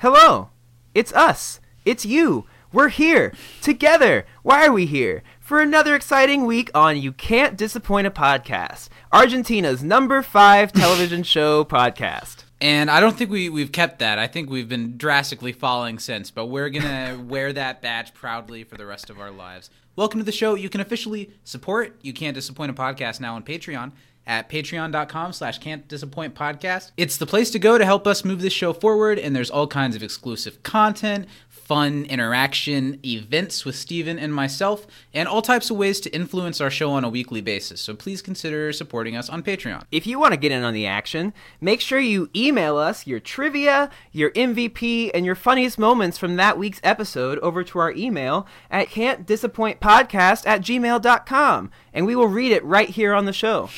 Hello. It's us. It's you. We're here. Together. Why are we here? For another exciting week on You Can't Disappoint a Podcast, Argentina's number five television show podcast. And I don't think we, we've kept that. I think we've been drastically falling since, but we're going to wear that badge proudly for the rest of our lives. Welcome to the show. You can officially support You Can't Disappoint a Podcast now on Patreon at patreon.com slash can't disappoint podcast. It's the place to go to help us move this show forward, and there's all kinds of exclusive content, fun interaction, events with Steven and myself, and all types of ways to influence our show on a weekly basis. So please consider supporting us on Patreon. If you want to get in on the action, make sure you email us your trivia, your MVP, and your funniest moments from that week's episode over to our email at can'tdisappointpodcast at gmail.com, and we will read it right here on the show.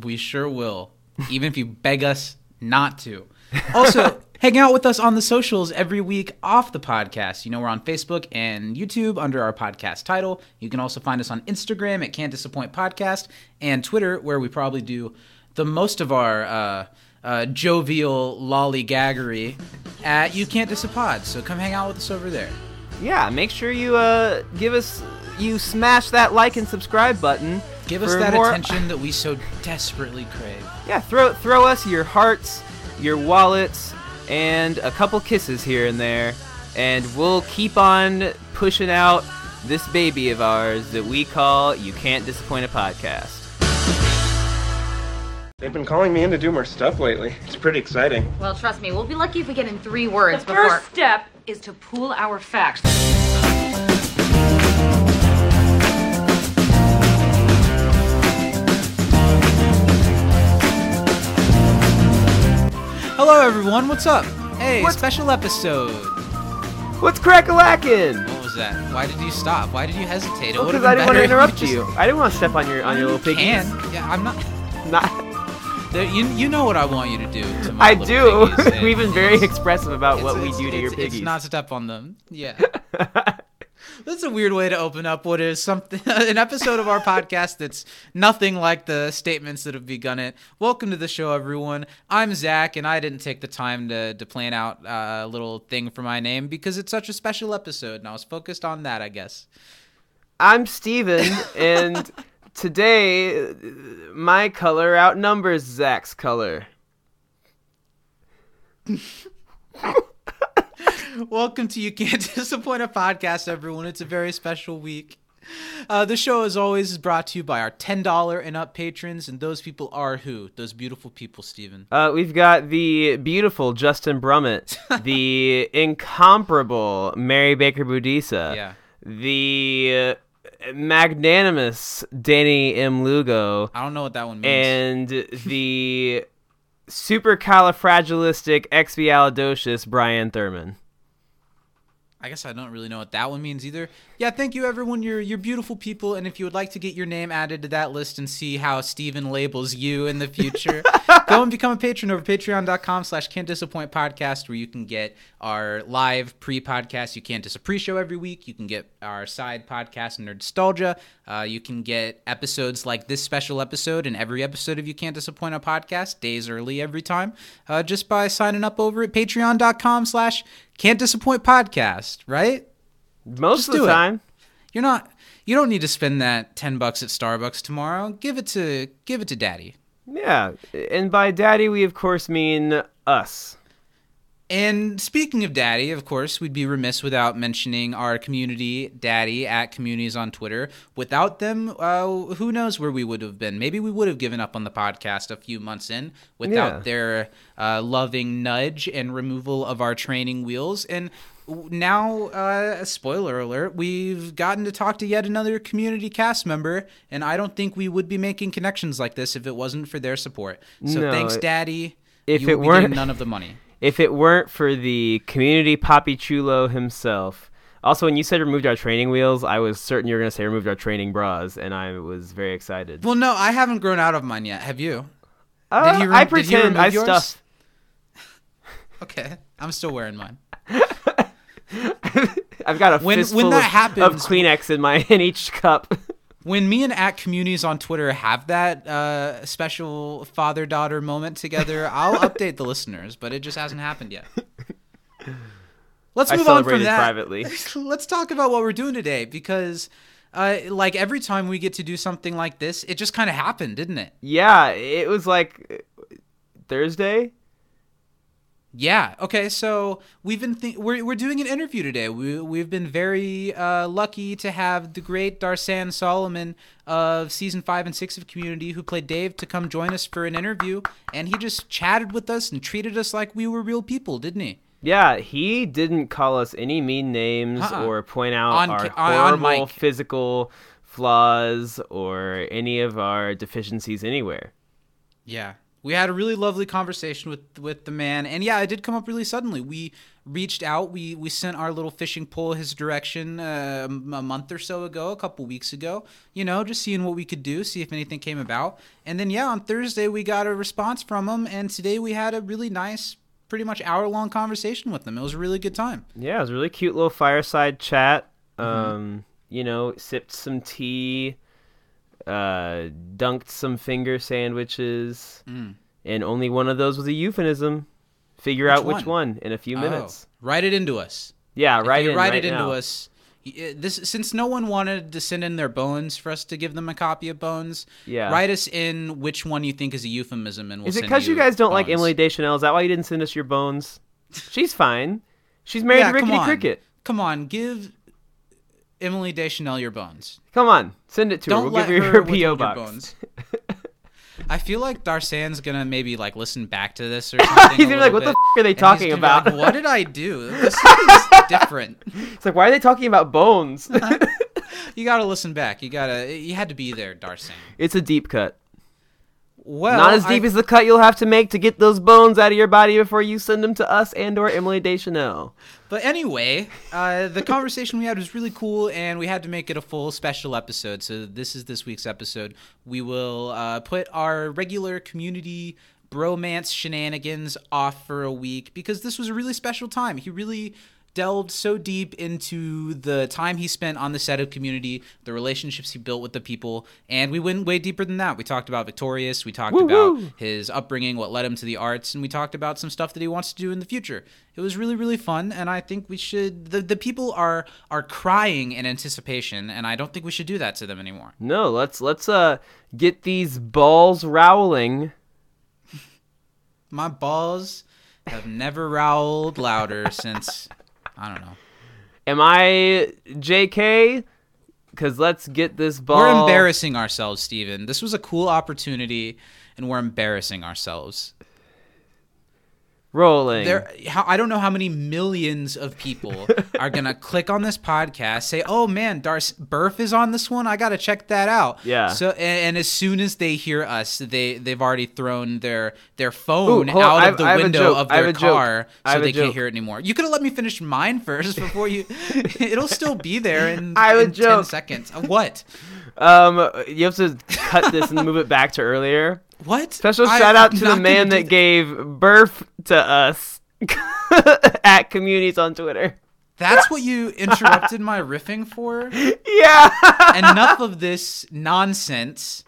We sure will, even if you beg us not to. Also, hang out with us on the socials every week off the podcast. You know, we're on Facebook and YouTube under our podcast title. You can also find us on Instagram at Can't Disappoint Podcast and Twitter, where we probably do the most of our uh, uh, jovial lollygaggery at You Can't Disappoint. So come hang out with us over there. Yeah, make sure you uh, give us, you smash that like and subscribe button. Give us that more- attention that we so desperately crave. Yeah, throw throw us your hearts, your wallets, and a couple kisses here and there, and we'll keep on pushing out this baby of ours that we call You Can't Disappoint a Podcast. They've been calling me in to do more stuff lately. It's pretty exciting. Well, trust me, we'll be lucky if we get in three words The before. first step is to pool our facts. Hello, everyone. What's up? Hey, What- special episode. What's crack-a-lackin'? What was that? Why did you stop? Why did you hesitate? It Well, because I didn't want to if interrupt just- you. I didn't want to step on your on your You little piggies. can. Yeah, I'm not. Not, there- You, you know what I want you to do to my I little do. piggies, and We've been very it's- expressive about what we it's- do to your it's- piggies. It's not step on them. Yeah. That's a weird way to open up what is something an episode of our podcast that's nothing like the statements that have begun it. Welcome to the show, everyone. I'm Zach, and I didn't take the time to to plan out uh, a little thing for my name because it's such a special episode, and I was focused on that, I guess. I'm Steven, and today my color outnumbers Zach's color. Welcome to You Can't Disappoint a Podcast, everyone. It's a very special week. Uh, the show, as always, is brought to you by our $10 and up patrons, and those people are who? Those beautiful people, Steven. Uh, we've got the beautiful Justin Brummett, the incomparable Mary Baker Budisa, Yeah. the magnanimous Danny M. Lugo, I don't know what that one means. and the supercalifragilisticexpialidocious Brian Thurman. I guess I don't really know what that one means either. Yeah, thank you everyone. You're you're beautiful people, and if you would like to get your name added to that list and see how Steven labels you in the future, go and become a patron over patreon.com slash can't disappoint podcast where you can get our live pre-podcast. You can't dis a pre-show every week. You can get our side podcast Nerd Nostalgia. Uh, you can get episodes like this special episode and every episode of You Can't Disappoint a Podcast days early every time uh, just by signing up over at patreon.com slash can't disappoint podcast, right? Most Just of the do it. time. You're not you don't need to spend that 10 bucks at Starbucks tomorrow. Give it to give it to daddy. Yeah, and by daddy we of course mean us. And speaking of daddy, of course, we'd be remiss without mentioning our community daddy at communities on Twitter. Without them, uh, who knows where we would have been? Maybe we would have given up on the podcast a few months in without Yeah. their uh, loving nudge and removal of our training wheels. And now, uh, spoiler alert, we've gotten to talk to yet another community cast member, and I don't think we would be making connections like this if it wasn't for their support. So No, thanks, Daddy. if you it will be getting weren't- none of the money. If it weren't for the community Papi Chulo himself. Also, when you said removed our training wheels, I was certain you were going to say removed our training bras, and I was very excited. Well, no, I haven't grown out of mine yet. Have you? Uh, did I rem- did he pretend I yours? stuffed. Okay, I'm still wearing mine. I've got a When- fistful when that of, happens- of Kleenex in my in each cup. When me and at communities on Twitter have that uh, special father daughter moment together, I'll update the listeners, but it just hasn't happened yet. let's move on from that. privately. let's talk about what we're doing today because, uh, like every time we get to do something like this, it just kind of happened, didn't it? Yeah, it was like Thursday. Yeah. Okay. So we've been th- we're we're doing an interview today. We we've been very uh, lucky to have the great Darsan Solomon of season five and six of Community, who played Dave, to come join us for an interview, and he just chatted with us and treated us like we were real people, didn't he? Yeah, he didn't call us any mean names Uh-uh. or point out On our on- on horrible physical flaws or any of our deficiencies anywhere. Yeah. We had a really lovely conversation with with the man, and yeah, it did come up really suddenly. We reached out, we we sent our little fishing pole his direction uh, a month or so ago, a couple weeks ago. You know, just seeing what we could do, see if anything came about, and then yeah, on Thursday we got a response from him, and today we had a really nice, pretty much hour long conversation with him. It was a really good time. Yeah, it was a really cute little fireside chat. Mm-hmm. Um, you know, sipped some tea, uh, dunked some finger sandwiches, and only one of those was a euphemism. Figure Mm. Which out which one? one in a few minutes. Oh, write it into us. Yeah, If you in, write right it into now. us. This since no one wanted to send in their bones for us to give them a copy of bones. Yeah. Write us in which one you think is a euphemism, and we'll Is it because you guys don't like. Emily Deschanel? Is that why you didn't send us your bones? She's fine. She's married Yeah, to Rickety come. Cricket. Come on, give Emily Deschanel your bones. Come on, send it to her. Don't We'll let give her her withhold PO box. I feel like Darsan's gonna maybe like listen back to this or something. He's gonna be like, "What the f- are they talking gonna like, about?" what did I do? This is different. It's like, why are they talking about bones? You gotta listen back. You gotta. You had to be there, Darsan. it's a deep cut. Well, Not as deep I- as the cut you'll have to make to get those bones out of your body before you send them to us and or Emily Deschanel. But anyway, uh, the conversation we had was really cool, and we had to make it a full special episode. So this is this week's episode. We will uh, put our regular community bromance shenanigans off for a week because this was a really special time. He really delved so deep into the time he spent on the set of community the relationships he built with the people and we went way deeper than that. We talked about victorious we talked about his upbringing what led him to the arts and we talked about some stuff that he wants to do in the future. It was really really fun and i think we should the, the people are are crying in anticipation and i don't think we should do that to them anymore. No, let's let's uh get these balls rowling. my balls have never rowled louder since i don't know Am I JK? Cause let's get this ball. We're embarrassing ourselves, Steven. This was a cool opportunity, and we're embarrassing ourselves. Rolling. There, I don't know how many millions of people are gonna click on this podcast, say, "Oh man, Darce Burf is on this one. I gotta check that out." Yeah. So, and, and as soon as they hear us, they they've already thrown their their phone on. out I of the I window joke. of their car, so they can't hear it anymore. You could have let me finish mine first before you. It'll still be there in, I a in ten joke. seconds. Uh, What? Um, you have to cut this and move it back to earlier. What? Special I- shout out I'm to the man do that gave birth to us at communities on Twitter. That's what you interrupted my riffing for? Yeah. Enough of this nonsense.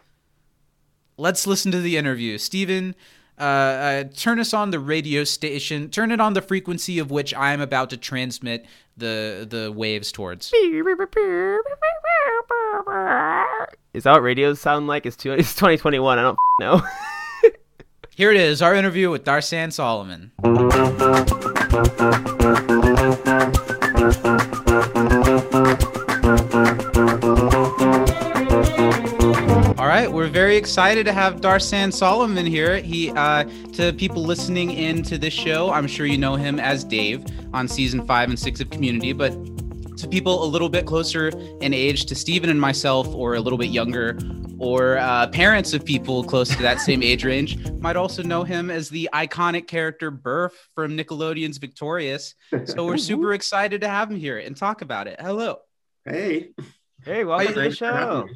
Let's listen to the interview. Steven, uh, uh, turn us on the radio station. Turn it on the frequency of which I am about to transmit the the waves towards. Is that what radios sound like? It's, two, it's 2021. I don't know. Here it is, our interview with Darsan Solomon. Excited to have Darsan Solomon here. He, uh, to people listening in to this show, I'm sure you know him as Dave on season five and six of Community, but to people a little bit closer in age to Steven and myself, or a little bit younger, or uh, parents of people close to that same age range, might also know him as the iconic character Burf from Nickelodeon's Victorious. So we're super excited to have him here and talk about it. Hello. Hey, hey, welcome to the thanks for having show.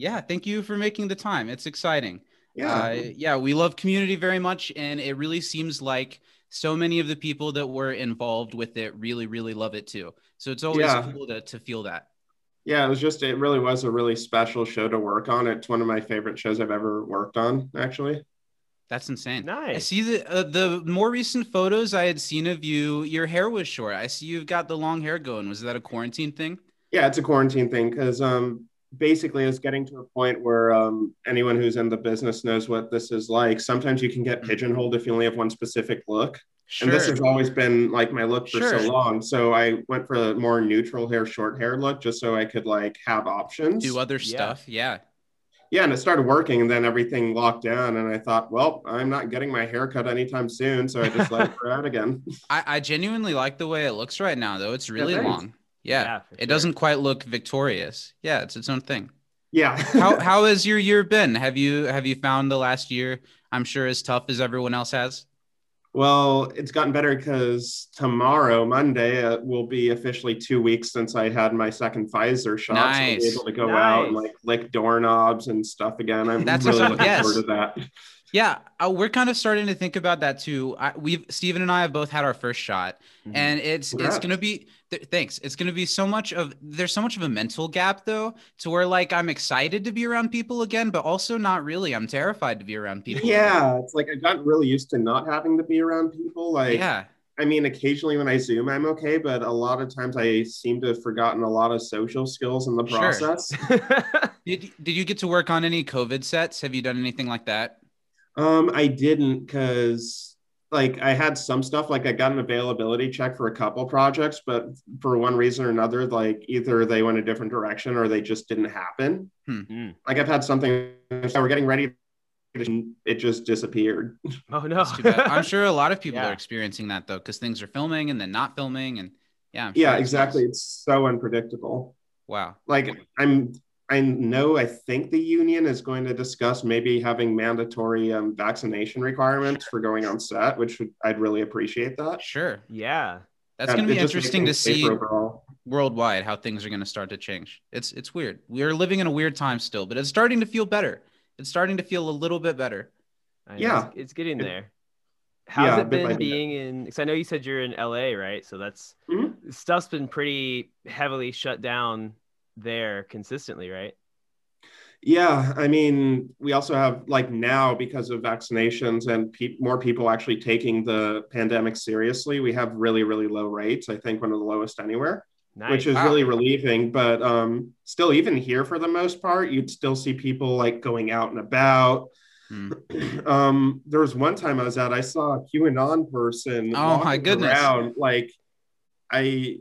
Me. Yeah, thank you for making the time. It's exciting. Yeah, Uh, yeah, we love community very much, and it really seems like so many of the people that were involved with it really, really love it too. So it's always Yeah. cool to, to feel that. yeah. It was just, it really was a really special show to work on. It's one of my favorite shows I've ever worked on, actually. That's insane. Nice. I see the uh, the more recent photos I had seen of you. Your hair was short. I see you've got the long hair going. Was that a quarantine thing? Yeah, it's a quarantine thing because um, basically it's getting to a point where um, anyone who's in the business knows what this is like. Sometimes you can get pigeonholed if you only have one specific look. Sure. And this has always been like my look for Sure. so long. So I went for a more neutral hair, short hair look just so I could like have options. do other stuff. Yeah. yeah, and it started working, and then everything locked down, and I thought, well, I'm not getting my hair cut anytime soon, so I just let it grow out again. I, I genuinely like the way it looks right now, though. It's really thanks. long. Yeah. Yeah, it sure. doesn't quite look victorious. Yeah, it's its own thing. Yeah. How how has your year been? Have you have you found the last year? I'm sure as tough as everyone else has. Well, it's gotten better because tomorrow, Monday, uh, will be officially two weeks since I had my second Pfizer shot. So I'll be Nice. able to go out and like lick doorknobs and stuff again. I'm That's really looking Yes. forward to that. Yeah, uh, we're kind of starting to think about that too. I, we've Steven and I have both had our first shot, Mhm. and it's it's gonna be th- thanks. It's gonna be so much of there's so much of a mental gap though, to where like I'm excited to be around people again, but also not really. I'm terrified to be around people. again. Yeah, it's like I've gotten really used to not having to be around people. Like, yeah. I mean, occasionally when I Zoom, I'm okay, but a lot of times I seem to have forgotten a lot of social skills in the process. Sure. Did did you get to work on any COVID sets? Have you done anything like that? Um, I didn't because like I had some stuff like I got an availability check for a couple projects, but for one reason or another, like either they went a different direction or they just didn't happen. Mm. Like I've had something we're getting ready, it just disappeared. Oh no. That's too bad. I'm sure a lot of people Yeah. are experiencing that though, because things are filming and then not filming, and yeah. I'm sure Yeah, it's- exactly. It's so unpredictable. Wow. Like I'm I know I think the union is going to discuss maybe having mandatory um, vaccination requirements for going on set, which would, I'd really appreciate that. Sure. yeah. That's gonna be interesting to see overall. worldwide how things are going to start to change. It's it's weird. We are living in a weird time still, but it's starting to feel better. It's starting to feel a little bit better. I Yeah. It's, it's getting It- there. How's Yeah, it bit by been bit. being in? Because I know you said you're in LA, right? So that's Mhm. stuff's been pretty heavily shut down there consistently, right? Yeah, I mean, we also have like now because of vaccinations and pe- more people actually taking the pandemic seriously, we have really, really low rates. I think one of the lowest anywhere, Nice. which is Wow. really relieving. But um, still, even here for the most part, you'd still see people like going out and about. Hmm. um, there was one time I was out, I saw a QAnon person. Oh, my goodness. Around, like, I,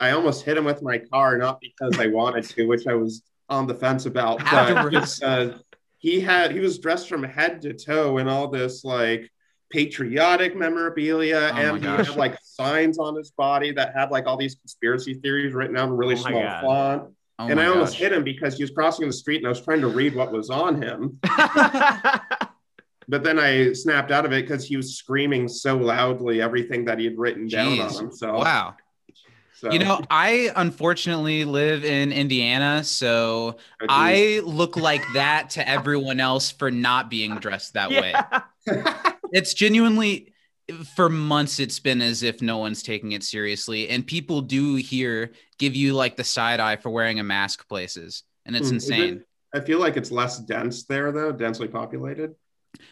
I almost hit him with my car, not because I wanted to, which I was on the fence about, but just, uh, he had he was dressed from head to toe in all this like patriotic memorabilia, Oh and he had like signs on his body that had like all these conspiracy theories written out in really Oh small font. Oh and I almost gosh. hit him because he was crossing the street and I was trying to read what was on him. But then I snapped out of it because he was screaming so loudly everything that he had written down Jeez. on himself. Wow. So, You know, I unfortunately live in Indiana, so oh. I look like that to everyone else for not being dressed that way. It's genuinely for months it's been as if no one's taking it seriously and people do here give you like the side eye for wearing a mask places and it's Hmm, is it- insane. I feel like it's less dense there though, densely populated.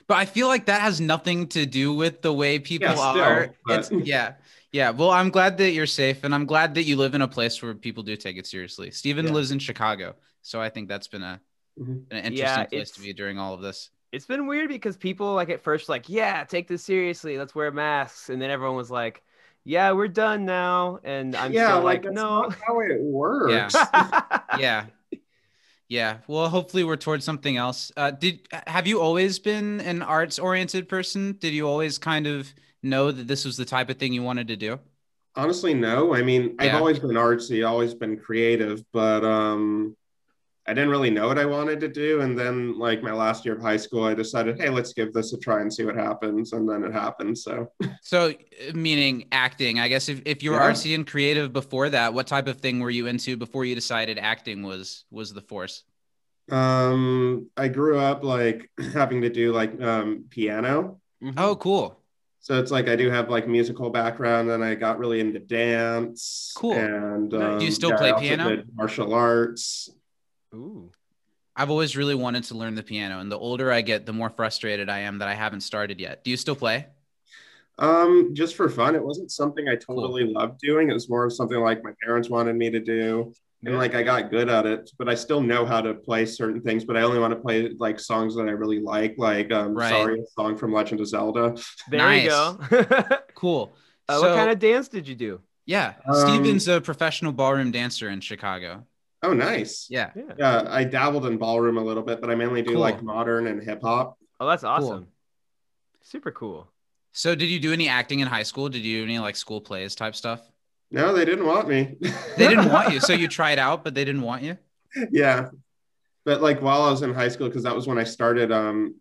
But I feel like that has nothing to do with the way people Yeah, still, are. but- It's yeah. Yeah. Well, I'm glad that you're safe and I'm glad that you live in a place where people do take it seriously. Steven Yeah. lives in Chicago. So I think that's been a Mhm. an interesting Yeah, place to be during all of this. It's been weird because people like at first like, yeah, take this seriously. Let's wear masks, and then everyone was like, yeah, we're done now, and I'm yeah, still like like, that's no. not how it works. Yeah. Yeah. Well, hopefully we're towards something else. Uh, did have you always been an arts oriented person? Did you always kind of know that this was the type of thing you wanted to do? Honestly, no. I mean, I've always been artsy, always been creative, but um I didn't really know what I wanted to do. And then like my last year of high school, I decided, hey, let's give this a try and see what happens. And then it happened. So So, meaning acting, I guess if, if you were Yeah. artsy and creative before that, what type of thing were you into before you decided acting was was the force? um I grew up like having to do like um piano. Mhm. Oh, cool. So it's like I do have like musical background, and I got really into dance. Cool. And um, Do you still yeah, I play also piano? did martial arts. Ooh. I've always really wanted to learn the piano, and the older I get, the more frustrated I am that I haven't started yet. Do you still play? Um, just for fun. It wasn't something I totally loved doing. It was more of something like my parents wanted me to do. And like I got good at it, but I still know how to play certain things, but I only want to play like songs that I really like, like um Right. sorry, a song from Legend of Zelda. There you go. uh, Cool. what kind of dance did you do? Yeah, Um, Steven's a professional ballroom dancer in Chicago. Oh, nice. Yeah. Yeah. Yeah, I dabbled in ballroom a little bit, but I mainly do Cool. like modern and hip hop. Oh, that's awesome. Super cool. So, did you do any acting in high school? Did you do any like school plays type stuff? No, they didn't want me. They didn't want you, so you tried out, but they didn't want you. yeah. But like while I was in high school, because that was when I started um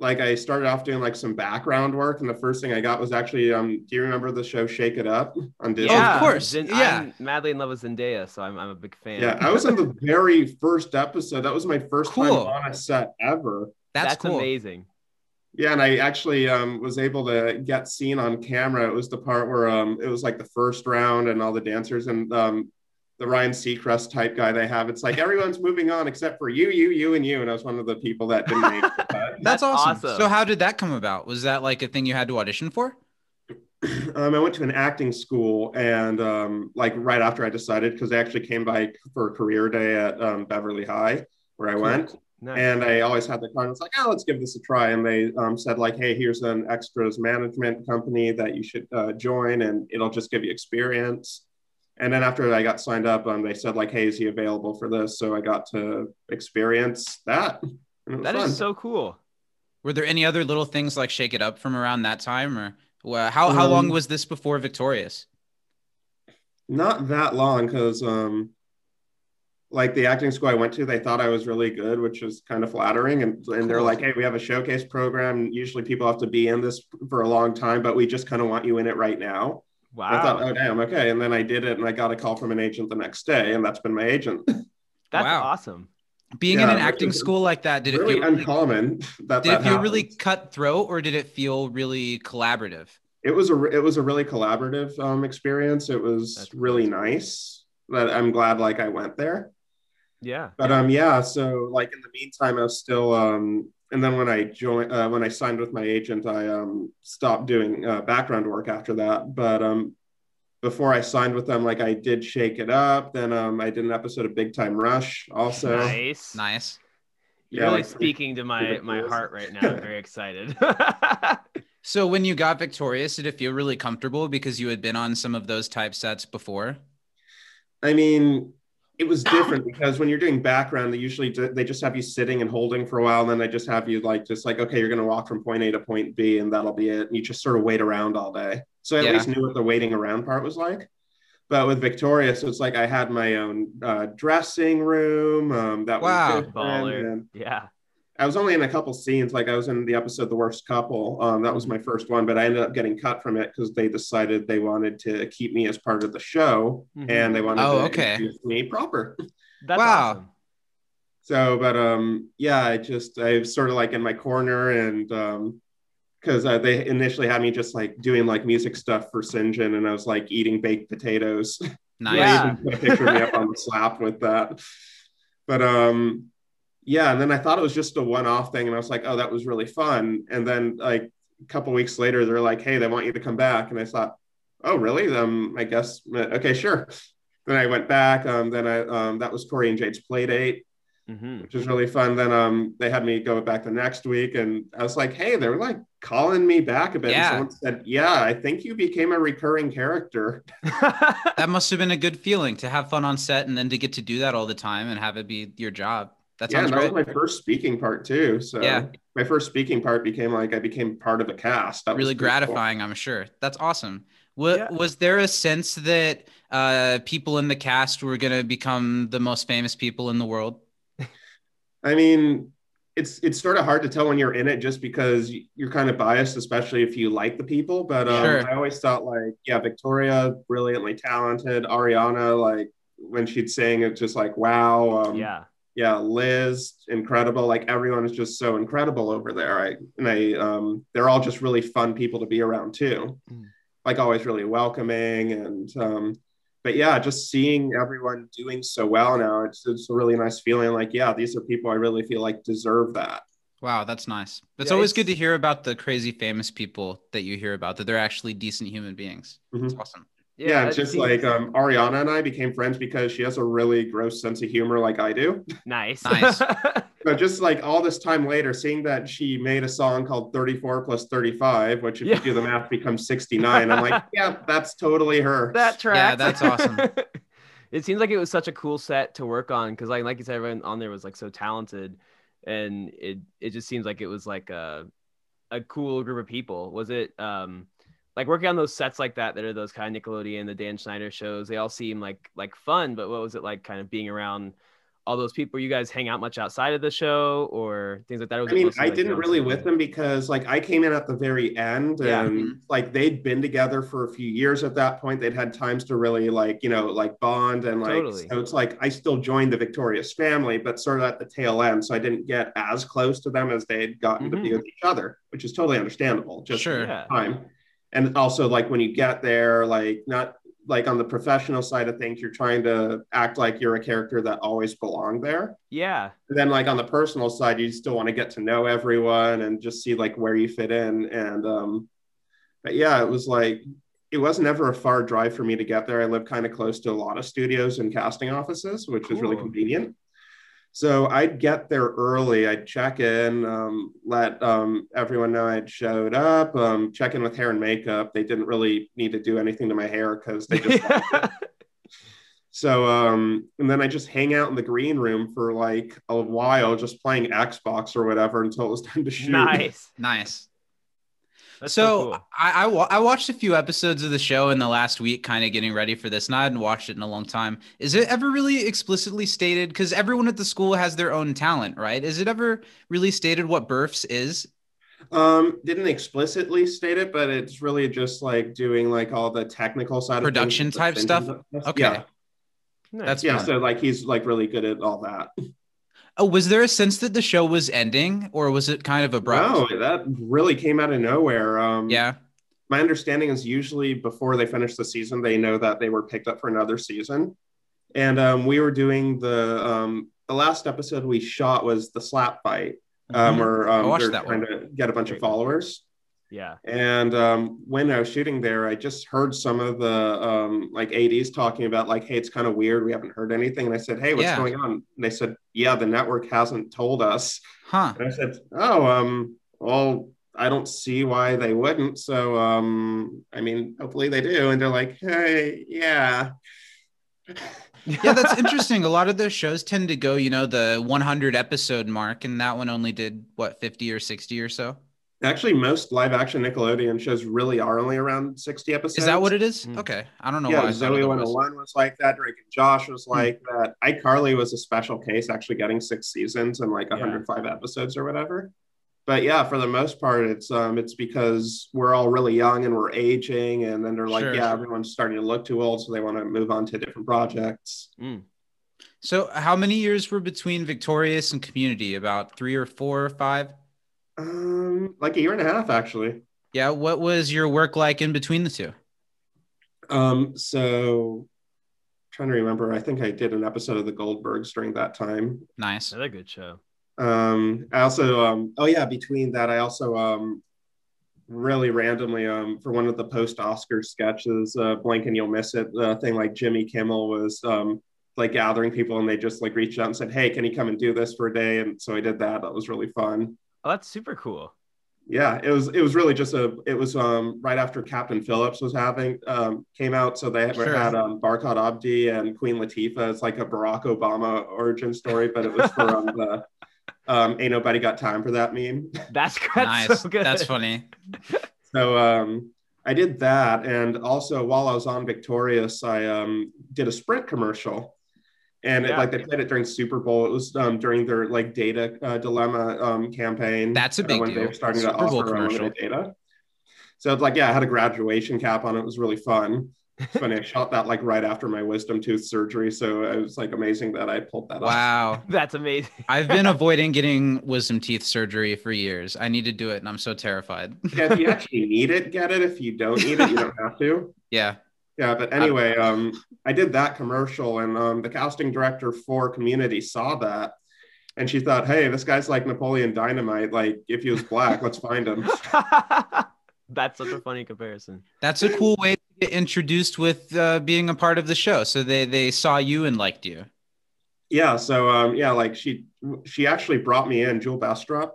like I started off doing like some background work, and the first thing I got was actually um do you remember the show Shake It Up on Disney? Yeah, of course. Zen- Yeah. I'm madly in love with Zendaya, so I'm, I'm a big fan. Yeah, I was in the very first episode. That was my first time on a set ever. That's, That's cool. amazing. Yeah, and I actually um, was able to get seen on camera. It was the part where um, it was like the first round and all the dancers and um, the Ryan Seacrest type guy they have. It's like everyone's moving on except for you, you, you, and you. And I was one of the people that didn't make the cut. That's, That's awesome. awesome. So, how did that come about? Was that like a thing you had to audition for? um, I went to an acting school, and um, like right after I decided, because I actually came by for a career day at um, Beverly High, where I went, Nice. and I always had the con. It's like, oh, let's give this a try. And they um, said like, hey, here's an extras management company that you should uh, join, and it'll just give you experience. And then after I got signed up, um, they said like, hey, is he available for this? So I got to experience that. And it was that fun. is so cool. Were there any other little things like Shake It Up from around that time, or well, how how long Um, was this before Victorious? not that long because um like the acting school I went to, they thought I was really good, which was kind of flattering. And, and they're like, hey, we have a showcase program. Usually people have to be in this for a long time, but we just kind of want you in it right now. Wow. I thought, oh, damn, okay. And then I did it and I got a call from an agent the next day, and that's been my agent. That's Wow. awesome. Being in an acting school like that, did it feel really, uncommon that did that it feel really cutthroat, or did it feel really collaborative? it was a it was a really collaborative um, experience. It was That's really nice. That I'm glad like I went there. Yeah. But um yeah, so like in the meantime, I was still um and then when I joined uh, when I signed with my agent, I um stopped doing uh, background work after that. But um before I signed with them, like I did Shake It Up. Then um I did an episode of Big Time Rush also. nice. Nice. You're Yeah, really like- speaking to my my heart right now. I'm very excited. So when you got Victorious, did it feel really comfortable because you had been on some of those type sets before? I mean, it was different because when you're doing background, they usually do, they just have you sitting and holding for a while, and then they just have you like just like okay, you're gonna walk from point A to point B, and that'll be it. And you just sort of wait around all day. So I at Yeah. least knew what the waiting around part was like. But with Victoria, so it's like I had my own uh, dressing room. Um, that Wow. was Baller. and yeah. I was only in a couple scenes. Like I was in the episode "The Worst Couple." Um, that was my first one, but I ended up getting cut from it because they decided they wanted to keep me as part of the show, Mhm. and they wanted Oh, to okay. introduce me proper. That's Wow. awesome. So, but um, yeah, I just I was sort of like in my corner, and um, because uh, they initially had me just like doing like music stuff for Sinjin, and I was like eating baked potatoes. Nice. Yeah. Even picture me up on the slap with that. But um, yeah, and then I thought it was just a one-off thing, and I was like, oh, that was really fun. And then like a couple weeks later, they're like, hey, they want you to come back, and I thought, oh, really? Um, I guess okay, sure. Then I went back. Um, then I um, that was Tori and Jade's play date hmm which was really fun. Then um, they had me go back the next week, and I was like, "Hey, they're like calling me back a bit." Yeah. And someone said, "Yeah, I think you became a recurring character." That must have been a good feeling to have fun on set and then to get to do that all the time and have it be your job. That yeah, sounds that great. was my first speaking part too. So Yeah. my first speaking part became like I became part of a cast. That was really pretty cool. gratifying, I'm sure. That's awesome. Wa- Yeah. Was there a sense that uh, people in the cast were going to become the most famous people in the world? I mean, it's it's sort of hard to tell when you're in it just because you're kind of biased, especially if you like the people. But um, Sure. I always thought like, yeah, Victoria, brilliantly talented. Ariana, like when she'd sing, it's just like, wow. Um, yeah. Yeah, Liz, incredible. Like everyone is just so incredible over there. I and I um they're all just really fun people to be around too. Mm. Like always really welcoming and um but yeah, just seeing everyone doing so well now, it's, it's a really nice feeling. Like, yeah, these are people I really feel like deserve that. Wow, that's nice. It's Yeah, always it's- good to hear about the crazy famous people that you hear about, that they're actually decent human beings. Mhm. It's awesome. Yeah, it's it just seems- like um, Ariana and I became friends because she has a really gross sense of humor, like I do. nice. Nice. So just like all this time later, seeing that she made a song called 34 plus 35, which if Yeah. you do the math becomes 69, I'm like, yeah, that's totally her. that tracks. that's awesome. it seems like it was such a cool set to work on because, like, like you said, everyone on there was like so talented, and it it just seems like it was like a a cool group of people. Was it um like working on those sets like that that are those kind of Nickelodeon, the Dan Schneider shows? They all seem like like fun, but what was it like kind of being around? All those people, you guys hang out much outside of the show or things like that? Was I mean, I like, didn't really stuff? with them because like I came in at the very end Yeah. and Mhm. like they'd been together for a few years at that point. They'd had times to really like, you know, like bond and like Totally. so it's like I still joined the Victorious family, but sort of at the tail end. So I didn't get as close to them as they'd gotten to be Mhm. with each other, which is totally understandable. Just Sure. Yeah. time. And also like when you get there, like not like on the professional side of things, you're trying to act like you're a character that always belonged there. Yeah. And then like on the personal side, you still want to get to know everyone and just see like where you fit in. And um, but yeah, it was like it wasn't ever a far drive for me to get there. I live kind of close to a lot of studios and casting offices, which was really convenient. So I'd get there early. I'd check in, um, let um, everyone know I'd showed up, um, check in with hair and makeup. They didn't really need to do anything to my hair because they just So, um, and then I just hang out in the green room for like a while, just playing Xbox or whatever until it was time to shoot. nice. Nice. That's so cool. I, I wa- I watched a few episodes of the show in the last week, kind of getting ready for this, and I hadn't watched it in a long time. Is it ever really explicitly stated? Because everyone at the school has their own talent, right? Is it ever really stated what Burfs is? Um, didn't explicitly state it, but it's really just like doing like all the technical side Production of things, type the stuff? Okay. Yeah. Nice. That's yeah. fun. So like he's like really good at all that. Oh, was there a sense that the show was ending, or was it kind of abrupt? No, that really came out of nowhere. Um, Yeah. my understanding is usually before they finish the season, they know that they were picked up for another season. And um, we were doing the um, the last episode we shot was the slap fight, um, Mhm. where I um, they're trying one. to get a bunch of followers. Yeah. And um, when I was shooting there, I just heard some of the um, like ads talking about like, hey, it's kind of weird. We haven't heard anything. And I said, hey, what's Yeah. going on? And they said, yeah, the network hasn't told us. Huh. And I said, "Oh, um, well, I don't see why they wouldn't. So, um, I mean, hopefully they do." And they're like, "Hey, yeah, yeah, that's interesting. A lot of those shows tend to go, you know, the 100 episode mark, and that one only did what 50 or 60 or so. Actually, most live-action Nickelodeon shows really are only around sixty episodes." Is that what it is? Mm. Okay, I don't know Yeah, why. I thought Zoe it was. Hundred One was like that. Drake and Josh was Hmm. like that. iCarly was a special case, actually getting six seasons and like Yeah. 105 episodes or whatever. But yeah, for the most part, it's um, it's because we're all really young and we're aging, and then they're like, Sure. yeah, everyone's starting to look too old, so they want to move on to different projects. Mm. So, how many years were between Victorious and Community? About three or four or five? Um, like a year and a half actually. Yeah. What was your work like in between the two? Um, so trying to remember, I think I did an episode of the Goldbergs during that time. Nice. Another good show. Um, I also, um, oh yeah, between that, I also, um, really randomly, um, for one of the post Oscar sketches, uh, Blink and You'll Miss It, the thing like Jimmy Kimmel was, um, like gathering people and they just like reached out and said, Hey, can you come and do this for a day? And so I did that. That was really fun. Oh, that's super cool. Yeah, it was, it was really just a, it was, um, right after Captain Phillips was having, um, came out. So they had, Sure. had, um, Barkhad Abdi and Queen Latifah. It's like a Barack Obama origin story, but it was for, um, the, um, ain't nobody got time for that meme. That's, that's nice. so good. That's funny. So um, I did that, and also while I was on Victorious, I um, did a Sprint commercial, and it, like they played it during Super Bowl. It was um, during their like data uh, dilemma um, campaign. That's a uh, big when they were starting Super to Bowl offer commercial. unlimited data. So it's like yeah, I had a graduation cap on it. It was really fun. It's funny. I shot that like right after my wisdom tooth surgery, so it was like amazing that I pulled that off. Wow. That's amazing. I've been avoiding getting wisdom teeth surgery for years. I need to do it, and I'm so terrified. Yeah, if you actually need it, get it. If you don't need it, you don't have to. yeah. Yeah, but anyway, um, I did that commercial, and um, the casting director for Community saw that, and she thought, "Hey, this guy's like Napoleon Dynamite. Like, if he was black, let's find him." That's such a funny comparison. That's a cool way to get introduced with uh, being a part of the show. So they they saw you and liked you. Yeah, so um, yeah, like she she actually brought me in, Juel Bestrop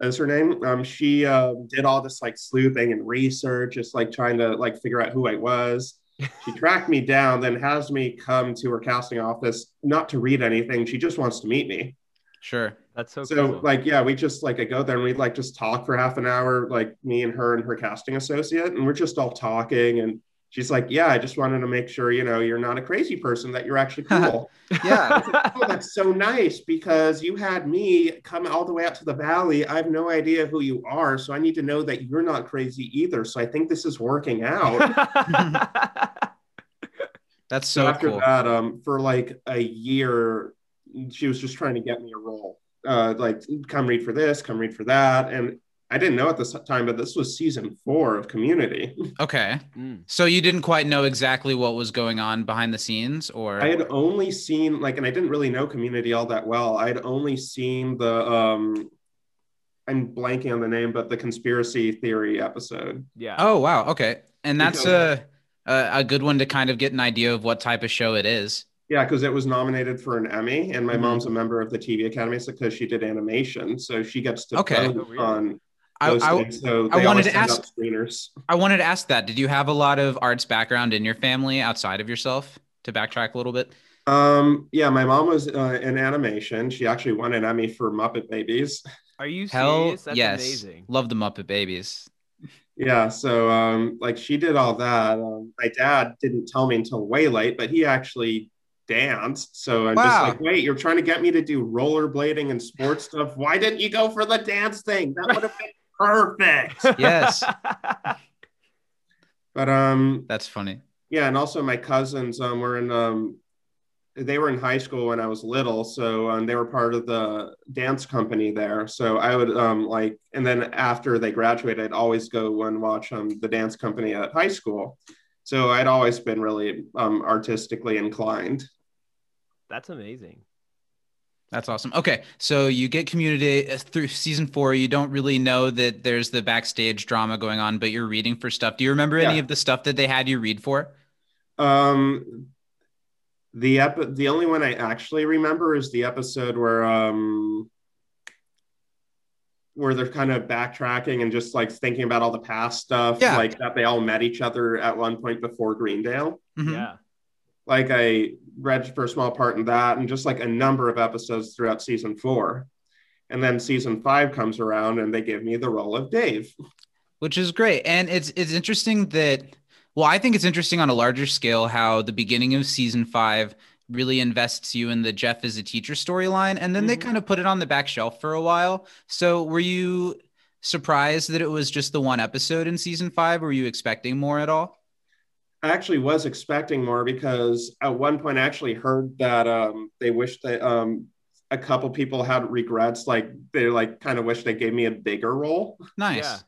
is her name. Um, she uh, did all this like sleuthing and research, just like trying to like figure out who I was. She tracked me down, then has me come to her casting office, not to read anything. She just wants to meet me. Sure. That's so, So cool. like yeah, we just like I go there and we like just talk for half an hour, like me and her and her casting associate, and we're just all talking. And she's like, "Yeah, I just wanted to make sure you know you're not a crazy person, that you're actually cool." Yeah. oh, that's so nice because you had me come all the way out to the valley. I have no idea who you are, so I need to know that you're not crazy either. So I think this is working out. That's so so after cool. that, um, for like a year, she was just trying to get me a role. Uh, like, come read for this, come read for that, and I didn't know at this time, but this was season four of Community. Okay. Mm. So you didn't quite know exactly what was going on behind the scenes, or I had only seen like, and I didn't really know Community all that well. I had only seen the um, I'm blanking on the name, but the conspiracy theory episode. yeah. oh wow, okay, and that's Because- a, a a good one to kind of get an idea of what type of show it is. Yeah, because it was nominated for an Emmy, and my Mhm. mom's a member of the TV Academy so because she did animation, so she gets to Okay. vote Oh, really? on I, I, things. So I wanted to ask- screeners. I wanted to ask that. Did you have a lot of arts background in your family outside of yourself? To backtrack a little bit. Um, yeah, my mom was uh, in animation. She actually won an Emmy for Muppet Babies. Are you Hell serious? That's yes, amazing. love the Muppet Babies. Yeah, so um, like she did all that. Um, my dad didn't tell me until way late, but he actually danced. So I'm just like, wait, you're trying to get me to do rollerblading and sports stuff. Why didn't you go for the dance thing? That would have been perfect. Yes, But um, that's funny. yeah, and also my cousins um were in um they were in high school when I was little, so um, they were part of the dance company there. So I would um like, and then after they graduated, I'd always go and watch um the dance company at high school. So I'd always been really um artistically inclined. That's amazing. That's awesome. Okay, so you get community uh, through season four. You don't really know that there's the backstage drama going on, but you're reading for stuff. Do you remember any of the stuff that they had you read for? Um, the ep- the only one I actually remember is the episode where um where they're kind of backtracking and just like thinking about all the past stuff, Yeah. like that they all met each other at one point before Greendale. Mhm. Yeah. Like I read for a small part in that, and just like a number of episodes throughout season four. And then season five comes around, and they give me the role of Dave. which is great. And it's it's interesting that well, I think it's interesting on a larger scale how the beginning of season five really invests you in the Jeff is a teacher storyline, and then they Mhm. kind of put it on the back shelf for a while. So were you surprised that it was just the one episode in season five? Were you expecting more at all? I actually was expecting more because at one point I actually heard that um, they wish that um, a couple people had regrets, like they like kind of wish they gave me a bigger role, Nice. Yeah.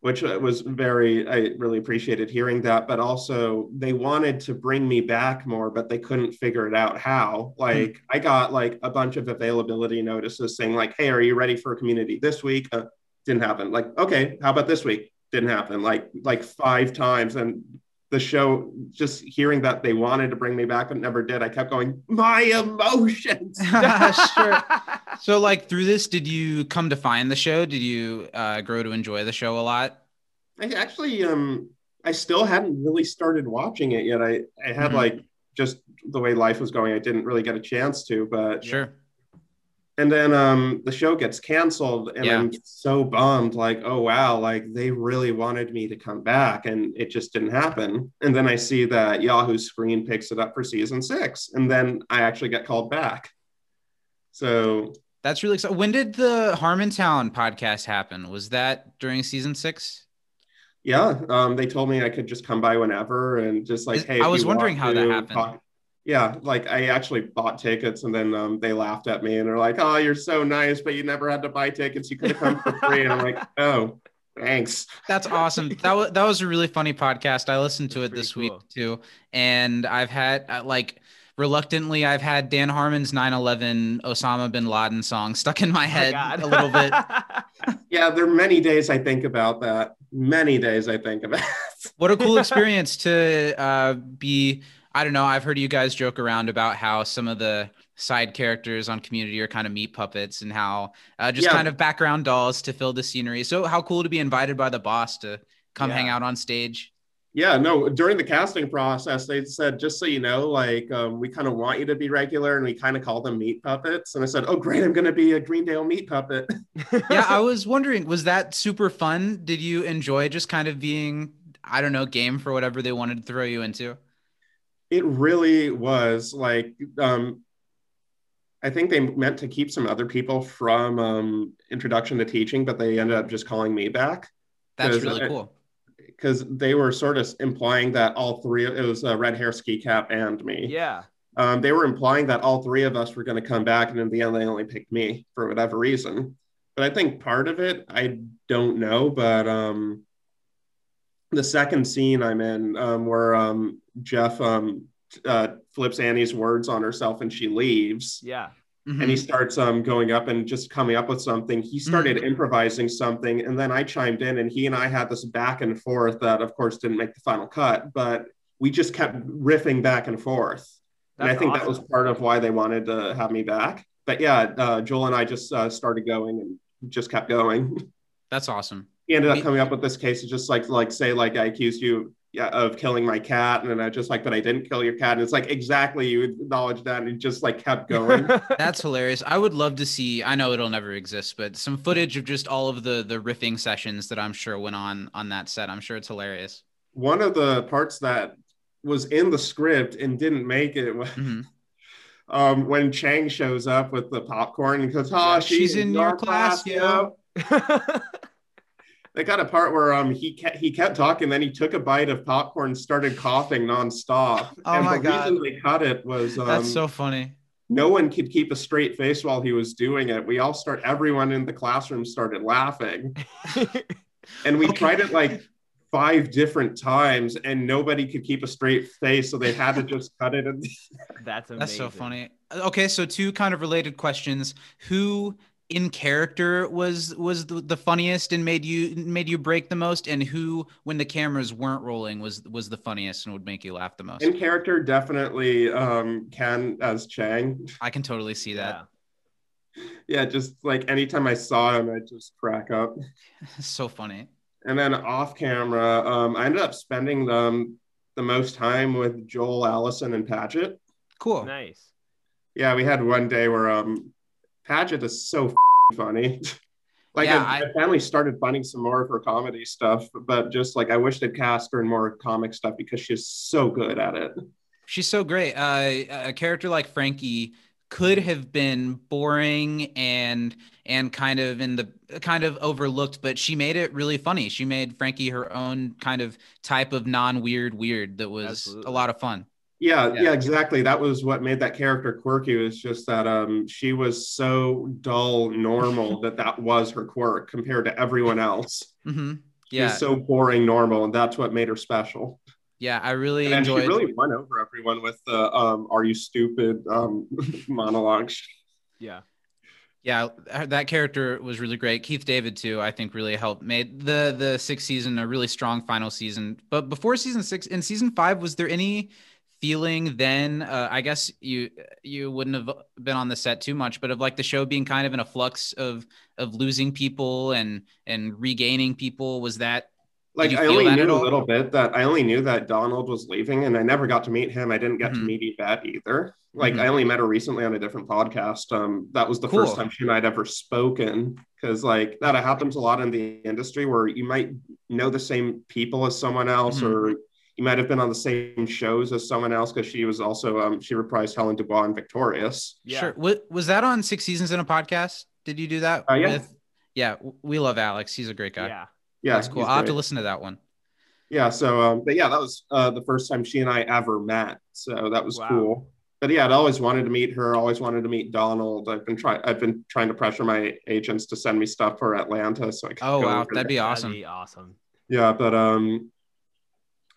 which uh, was very I really appreciated hearing that. But also they wanted to bring me back more, but they couldn't figure it out how. Like I got like a bunch of availability notices saying like, "Hey, are you ready for a community this week?" Uh, didn't happen. Like, okay, how about this week? Didn't happen. Like like five times and the show just hearing that they wanted to bring me back but never did i kept going my emotions sure. So, like through this, did you come to find the show? Did you uh, grow to enjoy the show a lot? i actually um i still hadn't really started watching it yet i i had Mhm. like just the way life was going i didn't really get a chance to but Sure. And then um the show gets canceled and Yeah. i'm so bummed like oh wow like they really wanted me to come back and it just didn't happen and then i see that yahoo screen picks it up for season six and then i actually get called back so That's really exciting. When did the Harmontown podcast happen? Was that during season six? Yeah, um, they told me I could just come by whenever and just like, Is- hey. I was wondering how that happened. talk- Yeah, like I actually bought tickets and then um, they laughed at me and they're like, "Oh, you're so nice, but you never had to buy tickets. You could have come for free." And I'm like, "Oh, Thanks. That's awesome. That was that was a really funny podcast. I listened to it this cool. week too, and I've had uh, like reluctantly I've had Dan Harmon's 9/11 Osama bin Laden song stuck in my Oh head God. a little bit. Yeah, there are many days I think about that. Many days I think about. What a cool experience to uh, be. I don't know. I've heard you guys joke around about how some of the side characters on Community are kind of meat puppets and how uh, just Yeah. kind of background dolls to fill the scenery. So how cool to be invited by the boss to come hang out on stage. Yeah, no, during the casting process, they said, just so you know, like, um, we kind of want you to be regular and we kind of call them meat puppets. And I said, oh, great, I'm going to be a Greendale meat puppet. yeah, I was wondering, was that super fun? Did you enjoy just kind of being, I don't know, game for whatever they wanted to throw you into? It really was like, um, I think they meant to keep some other people from um, introduction to teaching, but they ended up just calling me back That's really I- cool. because they were sort of implying that all three, it was uh, Red Hair, Ski Cap, and me. yeah. um, they were implying that all three of us were going to come back, and in the end, they only picked me for whatever reason. But I think part of it, I don't know, but um, the second scene I'm in, um, where um, Jeff um, uh, flips Annie's words on herself and she leaves, Yeah. and he starts um, going up and just coming up with something. He started improvising something, and then I chimed in, and he and I had this back and forth that, of course, didn't make the final cut, but we just kept riffing back and forth and I That's think that was part of why they wanted to have me back. But yeah, uh, Joel and I just uh, started going and just kept going. That's awesome. He ended up coming up with this case of just like like say like I accused you yeah, of killing my cat, and then I just like, but I didn't kill your cat. And it's like exactly you acknowledged that, and it just like kept going. That's hilarious. I would love to see. I know it'll never exist, but some footage of just all of the the riffing sessions that I'm sure went on on that set. I'm sure it's hilarious. One of the parts that was in the script and didn't make it was Mhm. um, when Chang shows up with the popcorn and goes, "Oh, she's, she's in your class, yo." They got a part where um he kept, he kept talking, then he took a bite of popcorn, and started coughing nonstop. Oh and my the God. reason they cut it was um, That's so funny. no one could keep a straight face while he was doing it. We all start, everyone in the classroom started laughing, and we Okay. tried it like five different times, and nobody could keep a straight face, so they had to just cut it. And That's amazing. That's so funny. Okay, so two kind of related questions. Who in character was was the, the funniest and made you made you break the most and who when the cameras weren't rolling was was the funniest and would make you laugh the most? in character, definitely um, Ken as Chang. I can totally see that. Yeah, just like anytime I saw him, I just crack up. so funny. And then off camera, um, I ended up spending um, the most time with Joel, Allison, and Paget. Cool. Nice. Yeah, we had one day where um, Paget is so f- funny. like Yeah, I, I- I finally started finding some more of her comedy stuff, but just like I wish they'd cast her in more comic stuff because she's so good at it. She's so great. Uh, a character like Frankie could have been boring and and kind of in the kind of overlooked, but she made it really funny. She made Frankie her own kind of type of non-weird weird that was Absolutely. a lot of fun. Yeah, Yeah. yeah, exactly. That was what made that character quirky. Was just that um, she was so dull, normal that that was her quirk compared to everyone else. hmm She Yeah, so boring, normal, and that's what made her special. yeah, I really And enjoyed. she really won over everyone with the um, "Are you stupid?" um, monologue. Yeah. Yeah, that character was really great. Keith David too, I think, really helped made the the sixth season a really strong final season. But before season six, in season five, was there any feeling then? Uh, I guess you you wouldn't have been on the set too much, but of like the show being kind of in a flux of of losing people and and regaining people. Was that Like I only knew a little bit that I only knew that Donald was leaving, and I never got to meet him. I didn't get to Mhm. meet Yvette either. Like Mhm. I only met her recently on a different podcast. Um, that was the Cool. first time she and I'd ever spoken because like that happens a lot in the industry where you might know the same people as someone else, Mhm. or you might have been on the same shows as someone else because she was also um, she reprised Helen Dubois in Victorious. Yeah. sure? Was, was that on six seasons in a podcast? Did you do that? Uh, yeah. yeah, we love Alex. He's a great guy. Yeah. Yeah, That's cool. I'll have to listen to that one. Yeah, so um, but yeah, that was uh, the first time she and I ever met. So that was Wow. cool. but yeah, I'd always wanted to meet her. Always wanted to meet Donald. I've been trying. I've been trying to pressure my agents to send me stuff for Atlanta, so I could Oh go wow, that'd be awesome. That'd be awesome. Yeah, but um,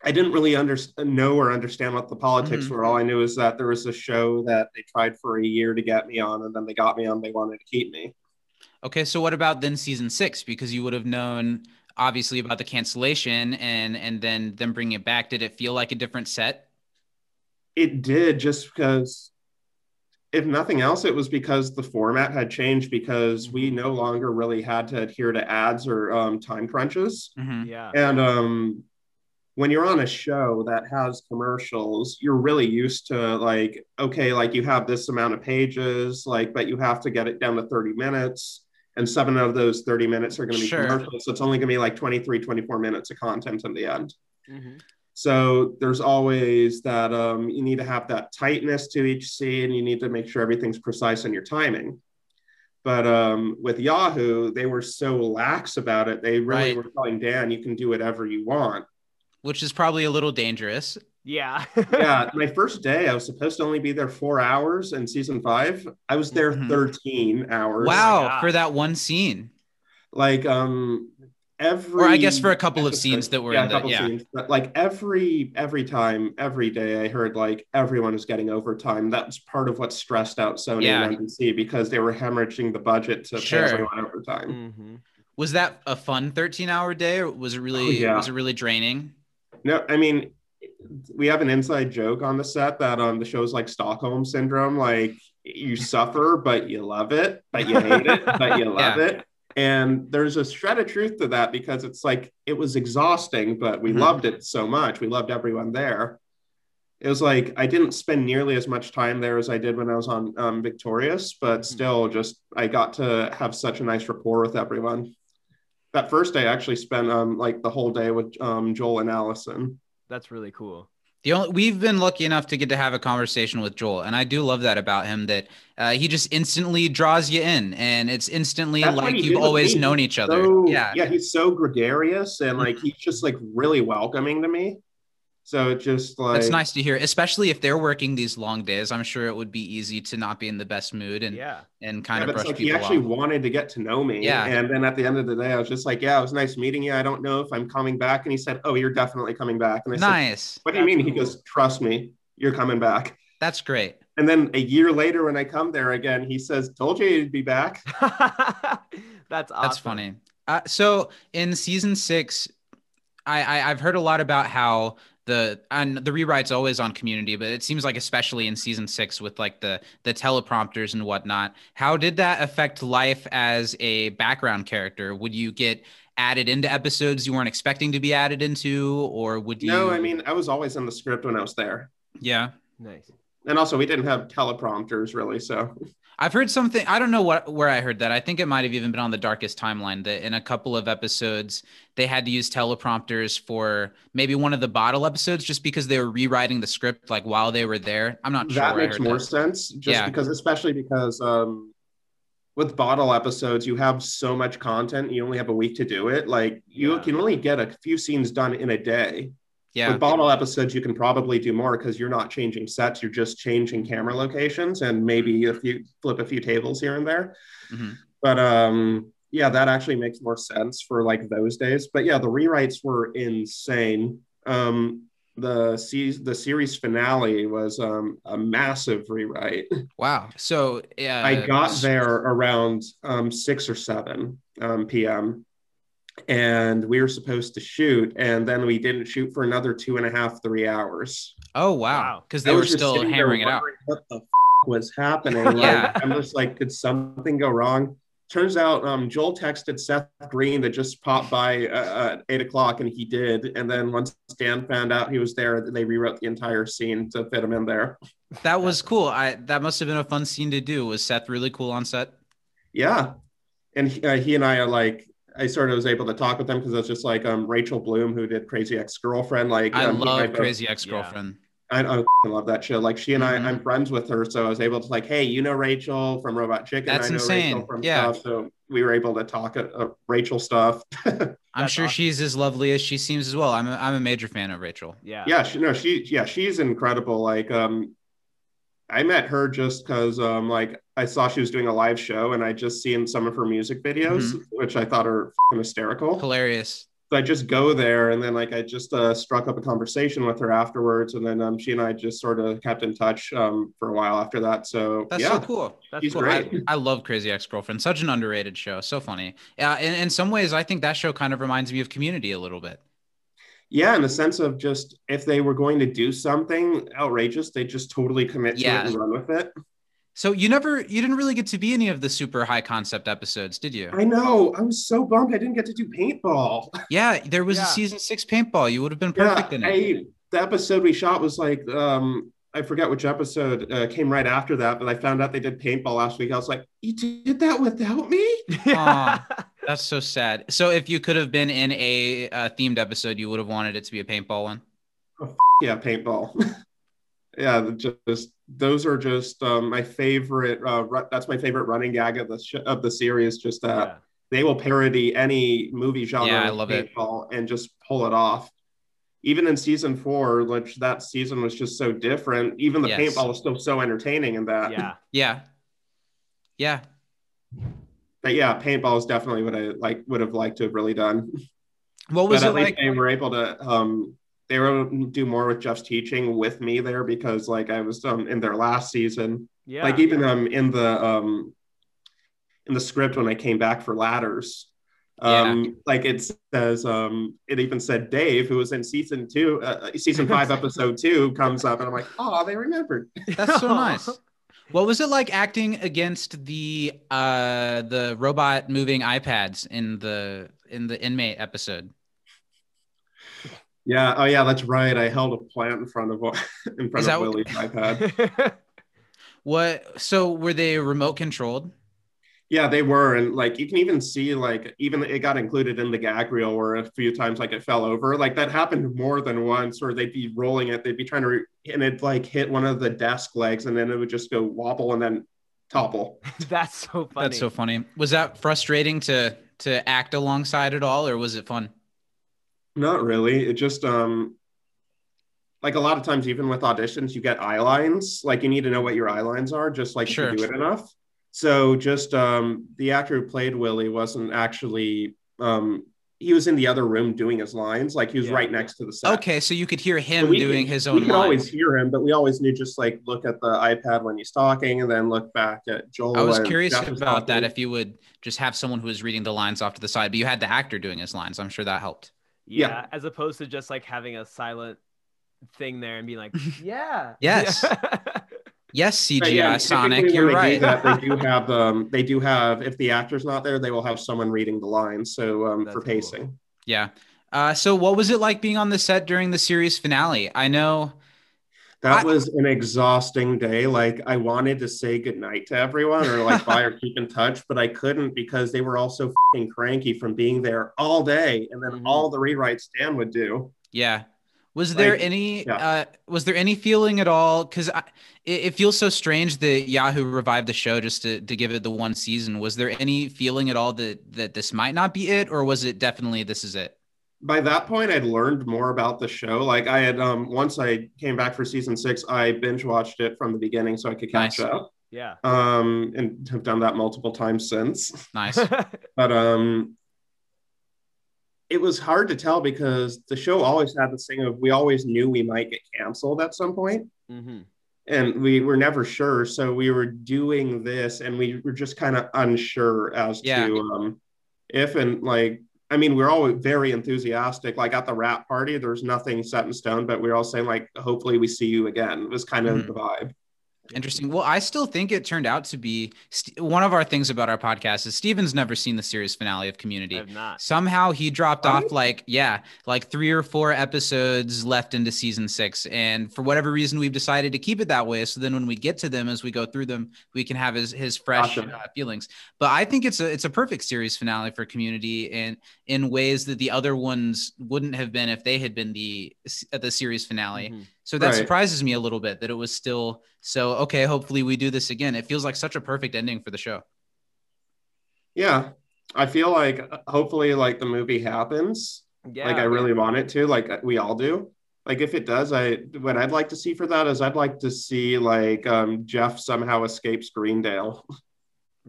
I didn't really understand, know or understand what the politics Mhm. were. All I knew is that there was a show that they tried for a year to get me on, and then they got me on. They wanted to keep me. Okay, so what about then season six? Because you would have known obviously about the cancellation and and then them bringing it back. Did it feel like a different set? It did just because, if nothing else, it was because the format had changed because we no longer really had to adhere to ads or um, time crunches. Mhm. Yeah. And um, when you're on a show that has commercials, you're really used to like, okay, like you have this amount of pages, like, but you have to get it down to 30 minutes. And seven of those 30 minutes are going to be Sure. commercials. So it's only going to be like 23, 24 minutes of content in the end. Mhm. So there's always that um, you need to have that tightness to each scene. You need to make sure everything's precise in your timing. But um, with Yahoo, they were so lax about it. They really Right. were telling Dan, you can do whatever you want. Which is probably a little dangerous. Yeah. yeah, my first day, I was supposed to only be there four hours in season five. I was there Mhm. 13 hours. Wow, gosh. for that one scene. Like um every Or I guess for a couple of scenes that were yeah, in a the- couple yeah. scenes. But like every every time, every day I heard like everyone is getting overtime. That was part of what stressed out Sony Yeah. and NBC because they were hemorrhaging the budget to Sure. pay everyone overtime. hmm Was that a fun 13 hour day or was it really Oh, yeah. was it really draining? No, I mean, we have an inside joke on the set that um the show's like Stockholm syndrome. Like you suffer, but you love it, but you hate it, but you love Yeah. it. And there's a shred of truth to that because it's like it was exhausting, but we Mhm. loved it so much. We loved everyone there. It was like I didn't spend nearly as much time there as I did when I was on um, Victorious, but still, just I got to have such a nice rapport with everyone. That first day, I actually spent um, like the whole day with um, Joel and Allison. That's really cool. The only we've been lucky enough to get to have a conversation with Joel, and I do love that about him. That uh, he just instantly draws you in, and it's instantly That's like you've always known each other. So, yeah, yeah, he's so gregarious and like he's just like really welcoming to me. So it just like that's nice to hear, especially if they're working these long days. I'm sure it would be easy to not be in the best mood and Yeah. and kind but of it's brush like he people actually off. wanted to get to know me. Yeah. And then at the end of the day, I was just like, Yeah, it was nice meeting you. I don't know if I'm coming back. And he said, Oh, you're definitely coming back. And I said, Nice, What do you That's mean? He goes, Trust me, you're coming back. that's great. And then a year later, when I come there again, he says, Told you you'd be back. That's awesome. That's funny. Uh, so in season six, I, I I've heard a lot about how the and the rewrites always on Community, but it seems like especially in season six with like the the teleprompters and whatnot. How did that affect life as a background character? Would you get added into episodes you weren't expecting to be added into, or would you? No, I mean, I was always in the script when I was there. yeah. Nice. And also, we didn't have teleprompters really. So I've heard something. I don't know what where I heard that. I think it might have even been on the Darkest Timeline. That in a couple of episodes they had to use teleprompters for maybe one of the bottle episodes, just because they were rewriting the script like while they were there. I'm not sure. that makes more that. sense just Yeah. because especially because um with bottle episodes you have so much content you only have a week to do it like you Yeah. can only get a few scenes done in a day Yeah, with bottle episodes you can probably do more because you're not changing sets you're just changing camera locations and maybe if you flip a few tables here and there Mhm. but um yeah that actually makes more sense for like those days but yeah the rewrites were insane um the se- the series finale was um, a massive rewrite. wow. So yeah, I got there around um, six or seven um, p.m. and we were supposed to shoot, and then we didn't shoot for another two and a half, three hours. Oh wow, Wow. because they were still sitting hammering it out. What the f- was happening? Like, Yeah. I'm just like, did something go wrong? Turns out um, Joel texted Seth Green that just popped by uh, at eight o'clock, and he did. And then once Dan found out he was there, they rewrote the entire scene to fit him in there. That was cool. I that must have been a fun scene to do. Was Seth really cool on set? Yeah, and he, uh, he and I are like, I sort of was able to talk with them because it's just like um, Rachel Bloom who did Crazy Ex Girlfriend. Like I um, love both- Crazy Ex Girlfriend. I, I love that show. Like she and Mhm. I, I'm friends with her, so I was able to like, hey, you know Rachel from Robot Chicken. That's I know insane. Rachel from Yeah. stuff. So we were able to talk uh, uh, Rachel stuff. I'm sure awesome. she's as lovely as she seems as well. I'm a, I'm a major fan of Rachel. Yeah. yeah, she, no, she, yeah, she's incredible. Like, um, I met her just because um like I saw she was doing a live show and I just seen some of her music videos, which I thought are hysterical. Hilarious. So I just go there and then like I just uh, struck up a conversation with her afterwards, and then um she and I just sort of kept in touch um for a while after that. So That's yeah, so cool. That's cool. great. I, I love Crazy Ex Girlfriend. Such an underrated show. So funny. Yeah. In, in some ways, I think that show kind of reminds me of Community a little bit. Yeah, in the sense of just if they were going to do something outrageous, they just totally commit to Yeah. it and run with it. So you never, you didn't really get to be any of the super high concept episodes, did you? I know. I was so bummed I didn't get to do paintball. Yeah, there was Yeah. a season six paintball. You would have been Yeah, perfect in it. I, the episode we shot was like um I forget which episode uh, came right after that, but I found out they did paintball last week. I was like, "You did that without me?" Aw. That's so sad. So if you could have been in a uh, themed episode, you would have wanted it to be a paintball one. Yeah, paintball. yeah, just those are just um, my favorite. Uh, ru- that's my favorite running gag of the sh- of the series. Just that Yeah. they will parody any movie genre. Yeah, I love it. paintball and just pull it off. Even in season four, which that season was just so different. Even the Yes. paintball was still so entertaining in that. yeah. Yeah. Yeah. But yeah, paintball is definitely what I like would have liked to have really done. What was but it at least like? they were able to um they were able do more with Jeff's teaching with me there because like I was um in their last season. Yeah. Like even um in the um in the script when I came back for ladders. Um like it says um it even said Dave who was in season two uh, season five episode two comes up and I'm like oh they remembered That's so nice. What was it like acting against the uh the robot moving iPads in the in the inmate episode? Yeah oh yeah that's right I held a plant in front of in front Is that of what- Willie's iPad What so were they remote controlled? Yeah, they were, and like you can even see, like even it got included in the gag reel where a few times like it fell over. Like that happened more than once, or they'd be rolling it, they'd be trying to, re- and it like hit one of the desk legs, and then it would just go wobble and then topple. That's so funny. That's so funny. Was that frustrating to to act alongside at all, or was it fun? Not really. It just um, like a lot of times, even with auditions, you get eye lines. Like you need to know what your eye lines are, just like Sure. you do it enough. So just um, the actor who played Willie wasn't actually um, he was in the other room doing his lines. Like he was Yeah. right next to the set. Okay, so you could hear him we doing could- his own. We could always hear him, but we always knew just like look at the iPad when he's talking, and then look back at Joel. I was curious Jeff was about that. If you would just have someone who was reading the lines off to the side, but you had the actor doing his lines. I'm sure that helped. Yeah, Yeah. As opposed to just like having a silent thing there and being like, yeah. Yes. Yes, CGI But yeah, Sonic, you're when they do right. that, they do have um, they do have if the actor's not there, they will have someone reading the lines. So um, That's for cool. pacing. Yeah. Uh, so what was it like being on the set during the series finale? I know. That I- was an exhausting day. Like I wanted to say goodnight to everyone or like bye or keep in touch, but I couldn't because they were all so fing cranky from being there all day and then Mhm. all the rewrites Dan would do. Yeah. Was there Like, any yeah. uh was there any feeling at all cuz it, it feels so strange that Yahoo revived the show just to to give it the one season. Was there any feeling at all that that this might not be it or was it definitely this is it? By that point, I'd learned more about the show. Like I had um once I came back for season six, I binge watched it from the beginning so I could catch Nice. up. yeah. Um and have done that multiple times since. Nice. but um it was hard to tell because the show always had this thing of we always knew we might get canceled at some point hmm and we were never sure so we were doing this and we were just kind of unsure as Yeah. to um if and like i mean we are all very enthusiastic like at the rap party there's nothing set in stone but we are all saying like hopefully we see you again it was kind of Mhm. the vibe Interesting. Well, I still think it turned out to be st- one of our things about our podcast is Steven's never seen the series finale of Community. I've not. Somehow he dropped Right? off like yeah, like three or four episodes left into season six, and for whatever reason we've decided to keep it that way. So then when we get to them, as we go through them, we can have his his fresh Gotcha. uh, feelings. But I think it's a it's a perfect series finale for Community, and in ways that the other ones wouldn't have been if they had been the the series finale. Mhm. So that Right. surprises me a little bit that it was still so okay. Hopefully we do this again. It feels like such a perfect ending for the show. yeah i feel like hopefully like the movie happens Yeah. like I really want it to, like we all do. like if it does, I what I'd like to see for that is I'd like to see like um, Jeff somehow escapes Greendale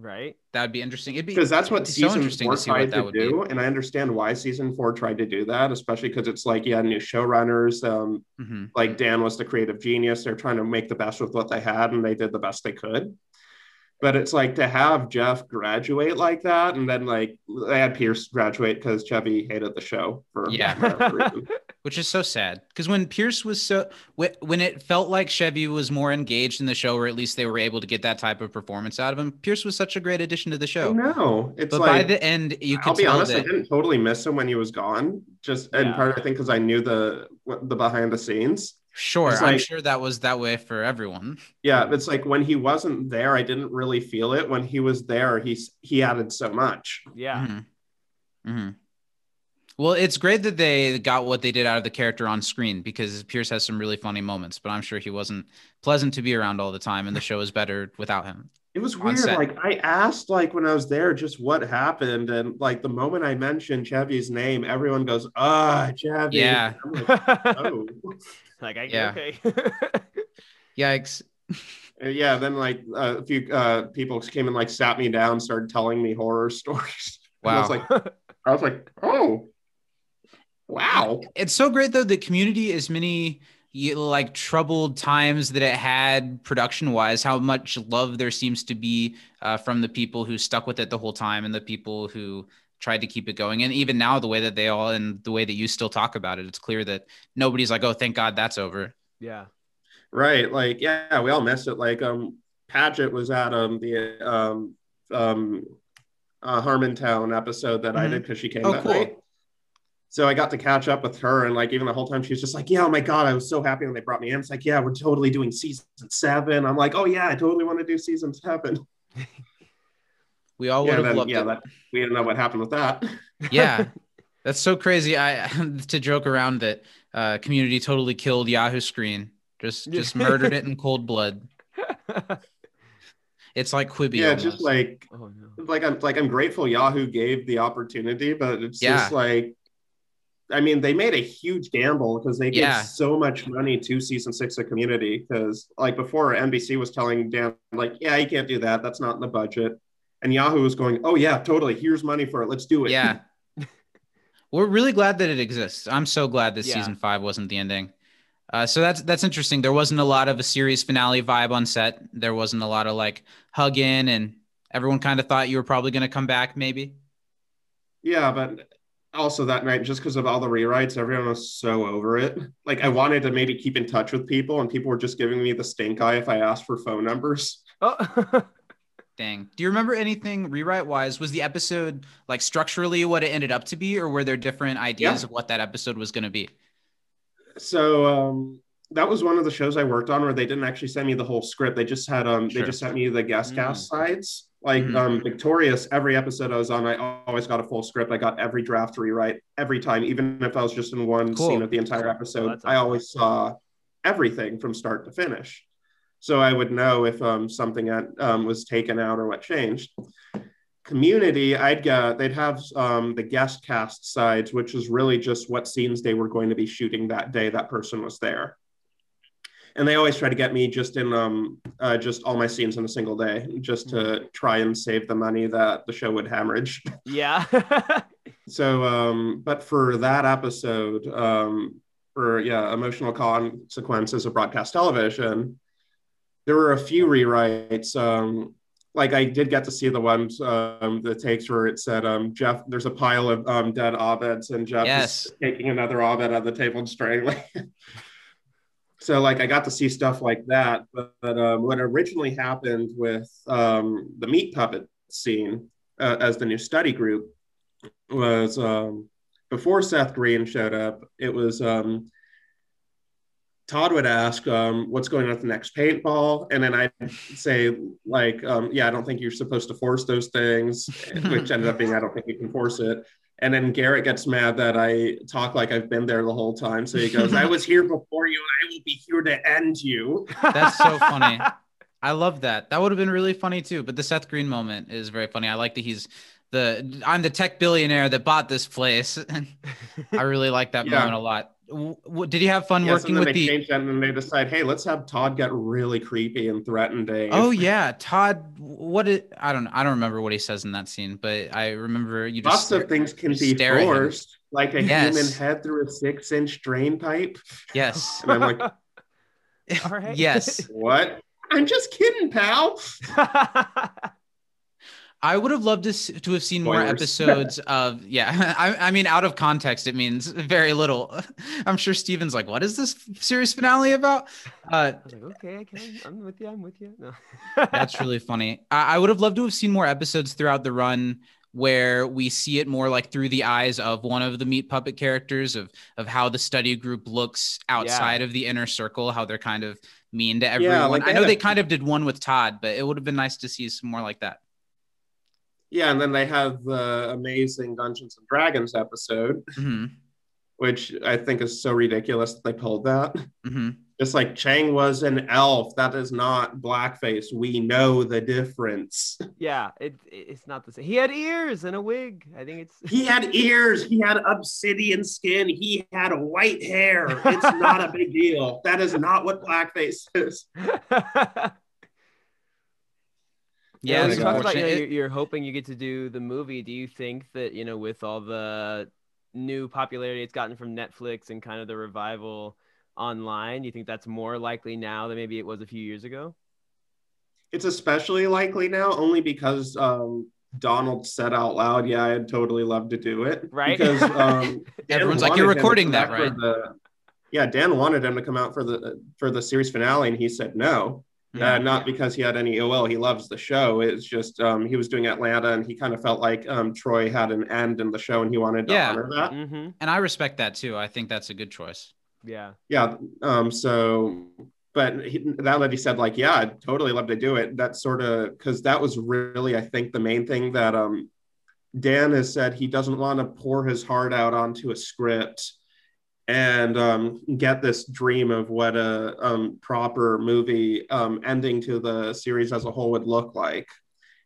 Right? That would be interesting. It'd be because that's what it'd season interesting four to see tried to do, be. and I understand why season four tried to do that, especially because it's like yeah, new showrunners. Um, hmm like Dan was the creative genius. They're trying to make the best with what they had, and they did the best they could. But it's like to have Jeff graduate like that, and then like they had Pierce graduate because Chevy hated the show for Yeah. which is so sad because when Pierce was so wh- when it felt like Chevy was more engaged in the show, or at least they were able to get that type of performance out of him, Pierce was such a great addition to the show. No, it's But by like the end, you I'll be honest, I didn't totally miss him when he was gone. Just in Yeah. part, I think because I knew the the behind the scenes. Sure, It's I'm sure that was that way for everyone. Yeah, it's like when he wasn't there, I didn't really feel it. When he was there, he he added so much. Yeah. Mhm. Mhm. Well, it's great that they got what they did out of the character on screen because Pierce has some really funny moments, but I'm sure he wasn't pleasant to be around all the time, and the show is better without him. It was weird. set. Like I asked, like when I was there, just what happened, and like the moment I mentioned Chevy's name, everyone goes, "Ah, Chevy." Yeah. I'm like, oh, like I Yeah. okay. Yikes! Yeah. Then like a few uh, people came and like sat me down, started telling me horror stories. And I was like, I was like, oh, wow. It's so great though that Community, as many y- like troubled times that it had production wise, how much love there seems to be uh, from the people who stuck with it the whole time and the people who tried to keep it going. And even now, the way that they all and the way that you still talk about it, it's clear that nobody's like, oh, thank God that's over. yeah. Right. Like, yeah, we all missed it. Like, um, Paget was at um the um um uh, Harmontown episode that I Mhm. did because she came Oh, that cool. night. So I got to catch up with her, and like even the whole time she was just like, "Yeah, oh my god, I was so happy when they brought me in." It's like, "Yeah, we're totally doing season seven. I'm like, "Oh yeah, I totally want to do season seven. We all would have then, loved yeah, it. that we didn't know what happened with that. yeah that's so crazy i to joke around that uh community totally killed yahoo screen just just murdered it in cold blood it's like quibi yeah, almost. just like oh no. like I'm like I'm grateful Yahoo gave the opportunity, but it's Yeah. just like I mean, they made a huge gamble because they gave Yeah. so much money to season six of Community. Because like before, NBC was telling Dan like, "Yeah, you can't do that. That's not in the budget." And Yahoo was going, "Oh yeah, totally. Here's money for it. Let's do it." yeah we're really glad that it exists i'm so glad that Yeah. season five wasn't the ending uh, so that's that's interesting there wasn't a lot of a series finale vibe on set there wasn't a lot of like hugging, and everyone kind of thought you were probably going to come back maybe Yeah, but also that night, just because of all the rewrites, everyone was so over it. Like I wanted to maybe keep in touch with people, and people were just giving me the stink eye if I asked for phone numbers. Oh. Dang. Do you remember anything rewrite wise? Was the episode like structurally what it ended up to be, or were there different ideas Yeah. of what that episode was going to be? So um, that was one of the shows I worked on where they didn't actually send me the whole script. They just had um, Sure. they just sent me the guest Mm. cast sides. Like Mhm. um, Victorious, every episode I was on, I always got a full script. I got every draft rewrite every time, even if I was just in one Cool. scene of the entire episode. that's I always saw everything from start to finish, so I would know if um, something had, um, was taken out or what changed. Community, I'd get they'd have um, the guest cast sides, which is really just what scenes they were going to be shooting that day that person was there and they always try to get me just in um uh, just all my scenes in a single day just to try and save the money that the show would hemorrhage yeah. so um but for that episode um for yeah emotional consequences of broadcast television there were a few rewrites um like I did get to see the ones um the takes where it said um Jeff there's a pile of um dead Abeds and Jeff Yes. is taking another Abed at the table and strangling so like I got to see stuff like that. But, but um, what originally happened with um, the meat puppet scene uh, as the new study group was um, before Seth Green showed up. It was um, Todd would ask, um, "What's going on at the next paintball?" And then I'd say, "Like, um, yeah, I don't think you're supposed to force those things," which ended up being, "I don't think you can force it." And then Garrett gets mad that I talk like I've been there the whole time. So he goes, I was here before you and I will be here to end you. That's so funny. I love that. That would have been really funny too. But the Seth Green moment is very funny. I like that he's the I'm the tech billionaire that bought this place. I really like that Yeah. moment a lot. W- w- did you have fun Yes, working and then with they the? change that and then they decide, hey, let's have Todd get really creepy and threaten Dave. Oh yeah, Todd. What it? I don't. I don't remember what he says in that scene, but I remember you just. Lots stare- of things can be stare at him. forced, like a Yes. human head through a six-inch drain pipe. Yes. And I'm like, All right. yes. what? I'm just kidding, pal. I would have loved to, to have seen more Spoilers. episodes of yeah. I, I mean, out of context, it means very little. I'm sure Steven's like, "What is this series finale about?" Uh, I like, okay, I can. I'm with you. I'm with you. No. that's really funny. I, I would have loved to have seen more episodes throughout the run where we see it more like through the eyes of one of the meat puppet characters of of how the study group looks outside of the inner circle, how they're kind of mean to everyone. like I know a- they kind of did one with Todd, but it would have been nice to see some more like that. Yeah, and then they have the amazing Dungeons and Dragons episode, hmm which I think is so ridiculous that they pulled that. hmm Just like Chang was an elf, that is not blackface. We know the difference. yeah, it, it's not the same. He had ears and a wig. I think it's. He had ears, he had obsidian skin, he had white hair. It's not a big deal. That is not what blackface is. Yeah, you it's talked about you know, unfortunate. you're, you're hoping you get to do the movie. Do you think that you know with all the new popularity it's gotten from Netflix and kind of the revival online, you think that's more likely now than maybe it was a few years ago? It's especially likely now only because um, Donald said out loud, "Yeah, I'd totally love to do it." Right. Because um, Everyone's like, "You're wanted him to recording that, right?" the- yeah, Dan wanted him to come out for the for the series finale, and he said no. Yeah. Uh, not because he had any ill will. He loves the show. It's just um, he was doing Atlanta, and he kind of felt like um, Troy had an end in the show, and he wanted to Yeah. honor that. Mm-hmm. and I respect that too. I think that's a good choice. Yeah. Yeah. Um, so, but he, now that he said like, yeah, I'd totally love to do it. That sort of because that was really, I think, the main thing that um, Dan has said he doesn't want to pour his heart out onto a script and um, get this dream of what a um, proper movie um, ending to the series as a whole would look like,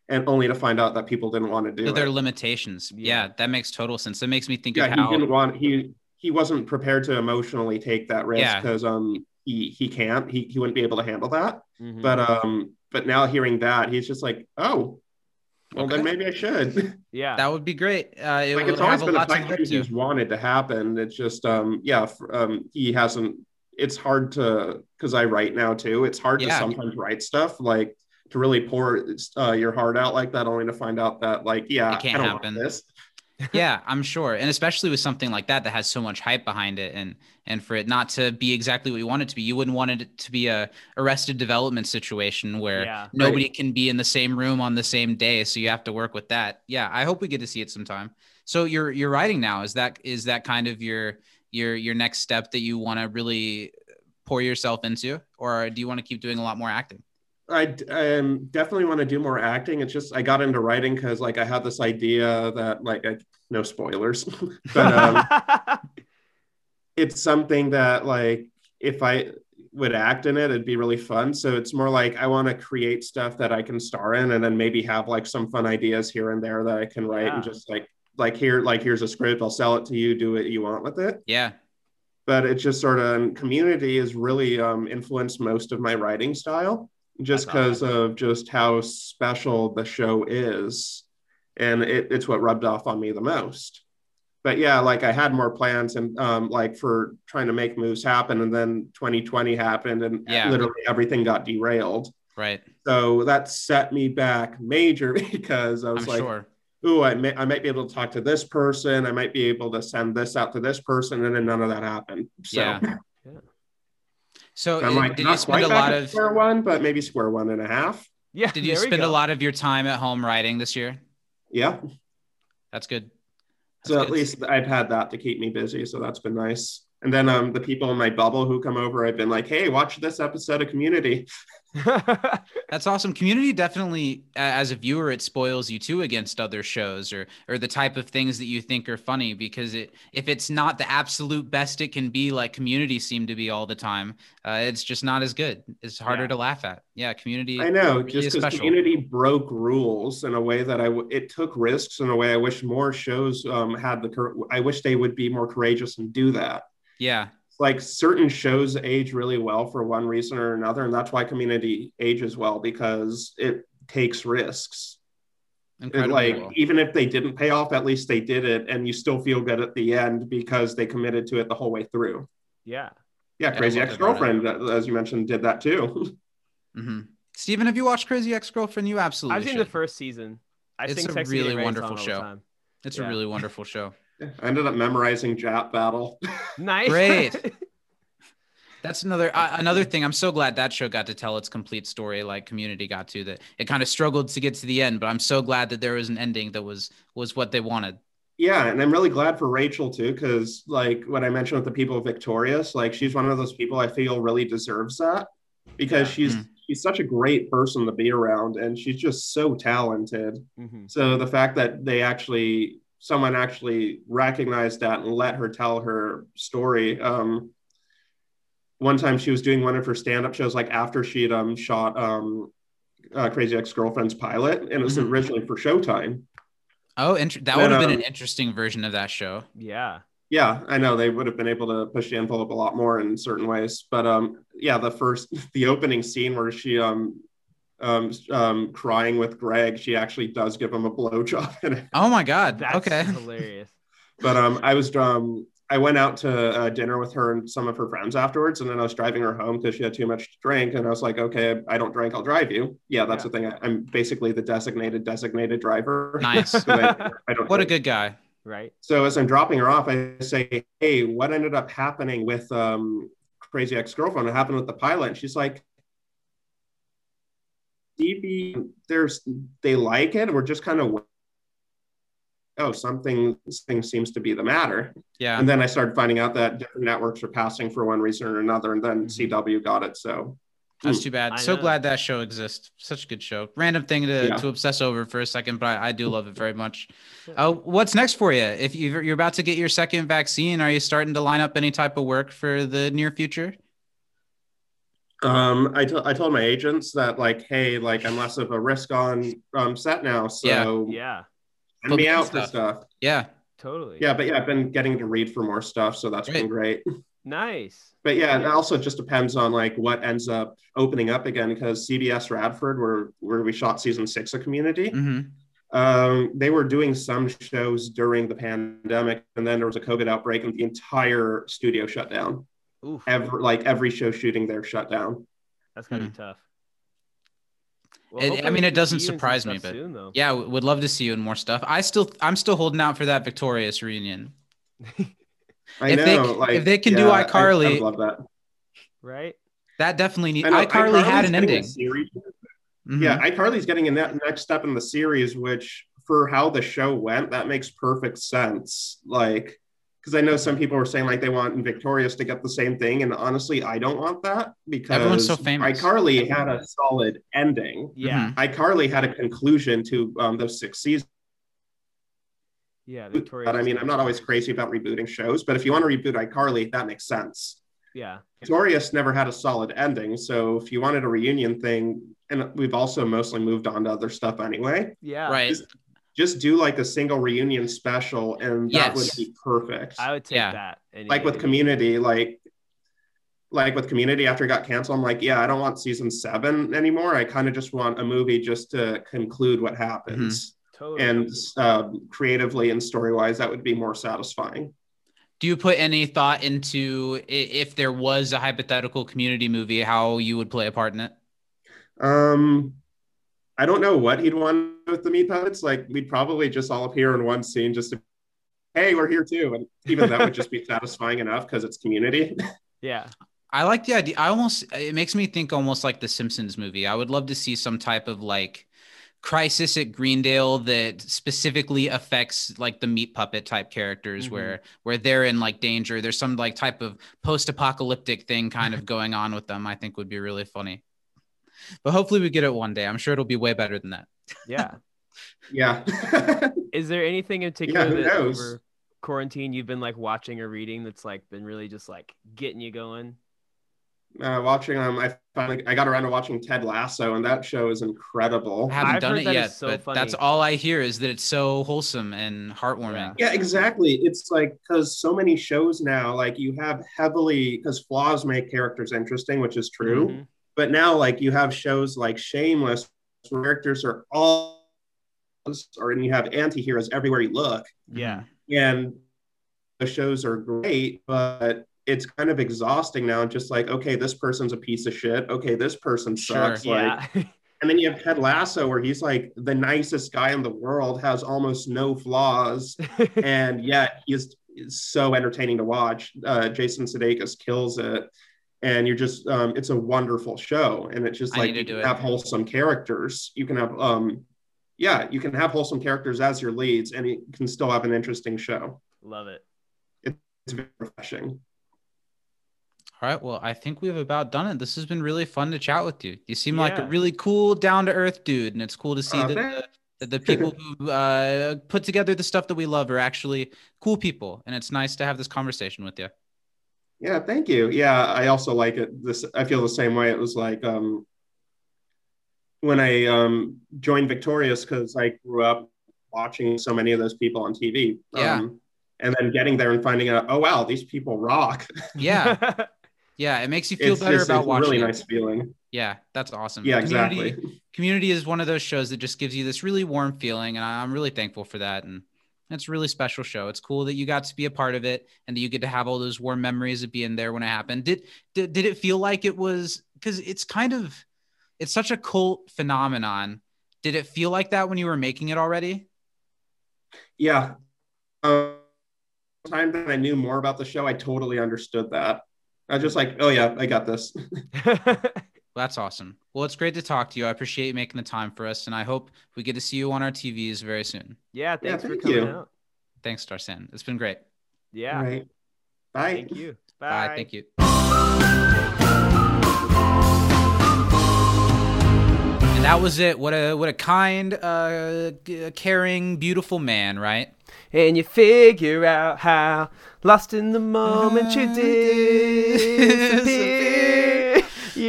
and only to find out that people didn't want to do There it. are limitations. Yeah. Yeah. that makes total sense. That makes me think yeah, of he didn't want he he wasn't prepared to emotionally take that risk Yeah. because um he he can't he he wouldn't be able to handle that. Mhm. But um but now hearing that he's just like oh well Okay. then maybe I should. yeah. that would be great. Uh, it like would it's always have a been a lot to fight that he's wanted to happen. It's just um yeah f- um he hasn't. It's hard to because I write now too. It's hard Yeah. to sometimes write stuff like to really pour uh, your heart out like that, only to find out that like yeah It can't I don't happen. want this. Yeah, I'm sure, and especially with something like that that has so much hype behind it, and and for it not to be exactly what you want it to be, you wouldn't want it to be a arrested development situation where Yeah. nobody can be in the same room on the same day, so you have to work with that. Yeah, I hope we get to see it sometime. So you're you're writing now. Is that is that kind of your your your next step that you want to really pour yourself into, or do you want to keep doing a lot more acting? I d- um, definitely want to do more acting. It's just I got into writing because like I had this idea that like I, no spoilers, but um, it's something that like if I would act in it, it'd be really fun. So it's more like I want to create stuff that I can star in, and then maybe have like some fun ideas here and there that I can write and just like like here like here's a script, I'll sell it to you, do what you want with it. Yeah, But it's just sort of community has really um, influenced most of my writing style just because of just how special the show is and it, it's what rubbed off on me the most but yeah like i had more plans and um, like for trying to make moves happen and then 2020 happened and Yeah. literally everything got derailed right. so that set me back major because i was I'm like sure. ooh I, may, I might be able to talk to this person i might be able to send this out to this person and then none of that happened so Yeah. So I'm like, did not you spend a lot of square one, but maybe square one and a half. yeah. did you spend a lot of your time at home writing this year? Yeah. That's good. So That's at least I've had that to keep me busy. So that's been nice. And then um, the people in my bubble who come over, I've been like, "Hey, watch this episode of Community." That's awesome. Community definitely, as a viewer, it spoils you too against other shows or or the type of things that you think are funny because it if it's not the absolute best it can be, like Community seemed to be all the time, uh, it's just not as good. It's harder Yeah. to laugh at. Yeah, Community. I know, really just because. Community broke rules in a way that I w- it took risks in a way I wish more shows um, had the. cour- I wish they would be more courageous and do that. Yeah, like certain shows age really well for one reason or another and that's why community ages well because it takes risks It, incredible. like even if they didn't pay off at least they did it and you still feel good at the end because they committed to it the whole way through yeah. yeah I crazy love that about ex-girlfriend uh, as you mentioned did that too hmm Steven, have you watched Crazy Ex Girlfriend? You absolutely. I've seen should. the first season. I think It's sing a Sexy really wonderful on all the show. It's Yeah. a really wonderful show. I ended up memorizing jap battle Nice. Great. That's another uh, another thing. I'm so glad that show got to tell its complete story, like Community got to. That it kind of struggled to get to the end, but I'm so glad that there was an ending that was was what they wanted. yeah and i'm really glad for rachel too because like what i mentioned with the people of victorious like she's one of those people i feel really deserves that because Yeah. she's Mm. she's such a great person to be around and she's just so talented Mhm. so the fact that they actually someone actually recognized that and let her tell her story um one time she was doing one of her stand-up shows like after she'd um shot um uh, crazy ex-girlfriend's pilot and it was Mhm. originally for showtime Oh, int- that would have been um, an interesting version of that show. Yeah. Yeah, I know they would have been able to push the envelope a lot more in certain ways, but um, yeah, the first, the opening scene where she um, um, crying with Greg, she actually does give him a blowjob in it. Oh my God. That's okay. hilarious. But um, I was um, I went out to uh, dinner with her and some of her friends afterwards, and then I was driving her home because she had too much to drink, and I was like, okay, I don't drink, I'll drive you. Yeah, that's Yeah. the thing. I, I'm basically the designated designated driver. Nice. I, I don't What a good guy. right. So as I'm dropping her off, I say, "Hey, what ended up happening with um, crazy ex-girlfriend? What happened with the pilot?" And she's like, "DB, there's they like it. We're just kind of oh something something seems to be the matter." Yeah. And then I started finding out that different networks were passing for one reason or another, and then CW got it. So That's too bad. I So know. glad that show exists. Such a good show. Random thing to, Yeah. to obsess over for a second, but I, I do love it very much. Uh, what's next for you? If you're, you're about to get your second vaccine, are you starting to line up any type of work for the near future? Um, I I told my agents that like, hey, like I'm less of a risk on um, set now, so Yeah. send me Book out stuff. for stuff. Yeah. Totally. Yeah, but yeah, I've been getting to read for more stuff, so that's been great. Nice. But yeah, it also just depends on like what ends up opening up again because CBS Radford, where where we shot season six of Community, hmm um, they were doing some shows during the pandemic, and then there was a COVID outbreak, and the entire studio shut down. Oof. Every like every show shooting there shut down. That's gonna be tough. Well, It- I mean, it doesn't see you in some surprise me, but- soon. Yeah. w- Would love to see you in more stuff. I still, I'm still holding out for that Victorious reunion. I If they know, c- like if they can do yeah, I- iCarly- I, would love that. Right. That definitely need. I know, iCarly had an ending. series. Mhm. Yeah, iCarly's getting in that next step in the series, which for how the show went, that makes perfect sense. Like, because I know some people were saying like they want Victorious to get the same thing, and honestly, I don't want that because Everyone's so famous. iCarly had a solid ending. Yeah. Mhm. iCarly had a conclusion to um, those six seasons. Yeah. Victoria. But I mean, I'm not always crazy about rebooting shows, but if you want to reboot iCarly, that makes sense. Yeah. Victorious never had a solid ending, so if you wanted a reunion thing, and we've also mostly moved on to other stuff anyway. Yeah. Right. just do like a single reunion special and that Yes. would be perfect I would take Yeah. that. any like with of the week. community like like with community after it got canceled i'm like yeah i don't want season seven anymore i kind of just want a movie just to conclude what happens Totally. and um, creatively and story wise that would be more satisfying Do you put any thought into if there was a hypothetical community movie, how you would play a part in it? um i don't know what he'd want with the meat puppets like we'd probably just all appear in one scene just to hey we're here too and even that would just be satisfying enough because it's community yeah. I like the idea. I almost it makes me think almost like the Simpsons movie. I would love to see some type of like crisis at Greendale that specifically affects like the meat puppet type characters Mm-hmm. where where they're in like danger. There's some like type of post-apocalyptic thing kind of going on with them. I think would be really funny. But hopefully we get it one day. I'm sure it'll be way better than that. Yeah. Yeah. Is there anything in particular who that knows? over quarantine you've been like watching or reading that's like been really just like getting you going? uh, watching um, I finally I got around to watching Ted Lasso, and that show is incredible. I haven't I've done it yet, so but funny. that's all I hear is that it's so wholesome and heartwarming. Yeah, exactly. It's like because so many shows now, like you have heavily because flaws make characters interesting, which is true. Mhm. But now, like you have shows like Shameless, where characters are all, or and you have anti-heroes everywhere you look, Yeah. and the shows are great, but it's kind of exhausting now. Just like, okay, this person's a piece of shit. Okay, this person Sure. sucks. Like, Yeah. and then you have Ted Lasso, where he's like the nicest guy in the world, has almost no flaws, and yet he's so entertaining to watch. Uh, Jason Sudeikis kills it, and you're just um, it's a wonderful show, and it's just like you do can it. have wholesome characters. You can have um, yeah, you can have wholesome characters as your leads, and you can still have an interesting show. Love it. It's very refreshing. All right. Well, I think we've about done it. This has been really fun to chat with you. You seem like a really cool, down to earth dude, and it's cool to see Uh, that, the, that the people who uh, put together the stuff that we love are actually cool people, and it's nice to have this conversation with you. Yeah, thank you. Yeah, I also like it. This I feel the same way. It was like um when I um joined Victorious because I grew up watching so many of those people on TV. Yeah. Um, and then getting there and finding out, oh wow, these people rock. Yeah, yeah. It makes you feel it's better just about it's watching. really it. nice feeling. Yeah, that's awesome. Yeah, Community- exactly. Community is one of those shows that just gives you this really warm feeling, and I'm really thankful for that. And it's a really special show. It's cool that you got to be a part of it, and that you get to have all those warm memories of being there when it happened. Did did, did it feel like it was? Because it's kind of, it's such a cult phenomenon. Did it feel like that when you were making it already? Yeah. Um, time that I knew more about the show, I totally understood that. I was just like, oh yeah, I got this. That's awesome. Well, it's great to talk to you. I appreciate you making the time for us, and I hope we get to see you on our TVs very soon. yeah. Thanks for thank coming you. out. Thanks, Darsan. It's been great. Yeah. All right. Bye. Thank you. Bye. Bye. Thank you. And that was it. What a what a kind, uh, caring, beautiful man, right? And you figure out how lost in the moment you disappear.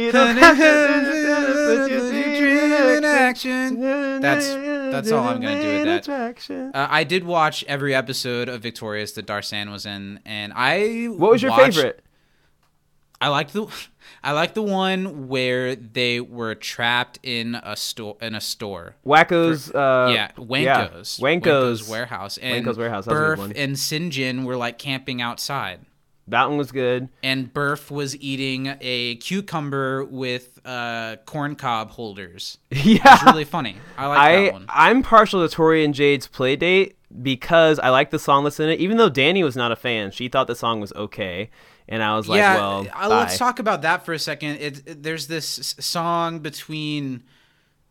You don't have to put your dream in action. That's that's all I'm gonna do with that. Uh, I did watch every episode of Victorious that Darsan was in, and I What was your watched- favorite? I liked the I liked the one where they were trapped in a store in a store. Wacko's. Uh, yeah, Wanko's. Wanko's warehouse. And Wanko's warehouse, that was Burf and Sinjin were like camping outside. That one was good. And Burf was eating a cucumber with uh, corn cob holders. Yeah. It's really funny. I like that I one. I'm partial to Tori and Jade's play date because I like the song that's in it. Even though Danny was not a fan, she thought the song was okay, and I was like, yeah, well, uh, let's talk about that for a second. It, it- there's this song between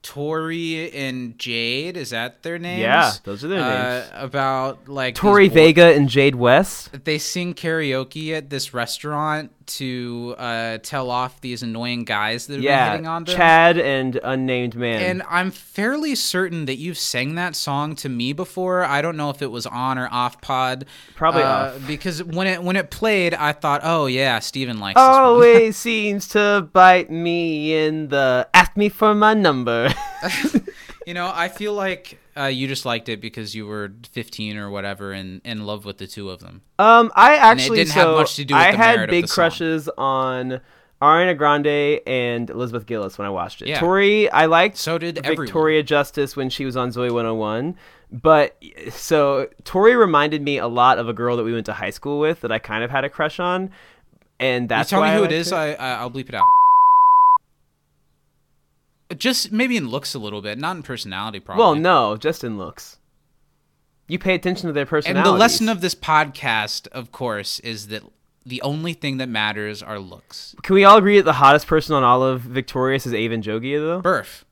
Tori and Jade. Is that their names? Yeah, those are their Uh, names. About like Tori Vega and Jade West. They sing karaoke at this restaurant to uh, tell off these annoying guys that have been Yeah, hitting on them. Chad and unnamed man. And I'm fairly certain that you've sang that song to me before. I don't know if it was on or off pod. Probably uh, off. because when it when it played, I thought, oh yeah, Steven likes always seems to bite me in the ask me for my number. You know, I feel like uh, you just liked it because you were 15 or whatever and in love with the two of them. Um, I it actually didn't have much to do with I the had merit of big crushes on Ariana Grande and Elizabeth Gillies when I watched it. Yeah. Tori, I liked So did everyone. Victoria Justice when she was on Zoey 101. But so Tori reminded me a lot of a girl that we went to high school with that I kind of had a crush on, and that's you tell why me who it is. her. I, I I'll bleep it out. Just maybe in looks a little bit, not in personality. Probably. well, no, just in looks. You pay attention to their personality. And the lesson of this podcast, of course, is that the only thing that matters are looks. Can we all agree that the hottest person on all of Victorious is Avan Jogia though? Burf.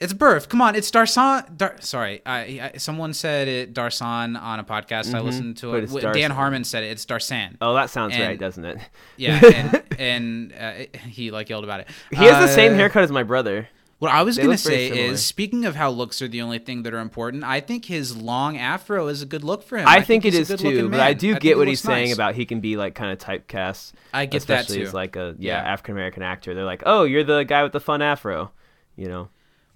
It's birth. Come on, it's Darsan. Dar- sorry, I, I, someone said it Darsan on a podcast I listened to. Mm-hmm. It. Dan Harmon said it. It's Darsan. Oh, that sounds And- right, doesn't it? Yeah, and, and uh, he like yelled about it. He has the same Uh, haircut as my brother. What I was They gonna say is, speaking of how looks are the only thing that are important, I think his long afro is a good look for him. I, think, it he's a is too, but I do think get what he's saying about he can be like kind of typecast. I get that especially too. as like a yeah, Yeah. African American actor. They're like, oh, you're the guy with the fun afro, you know.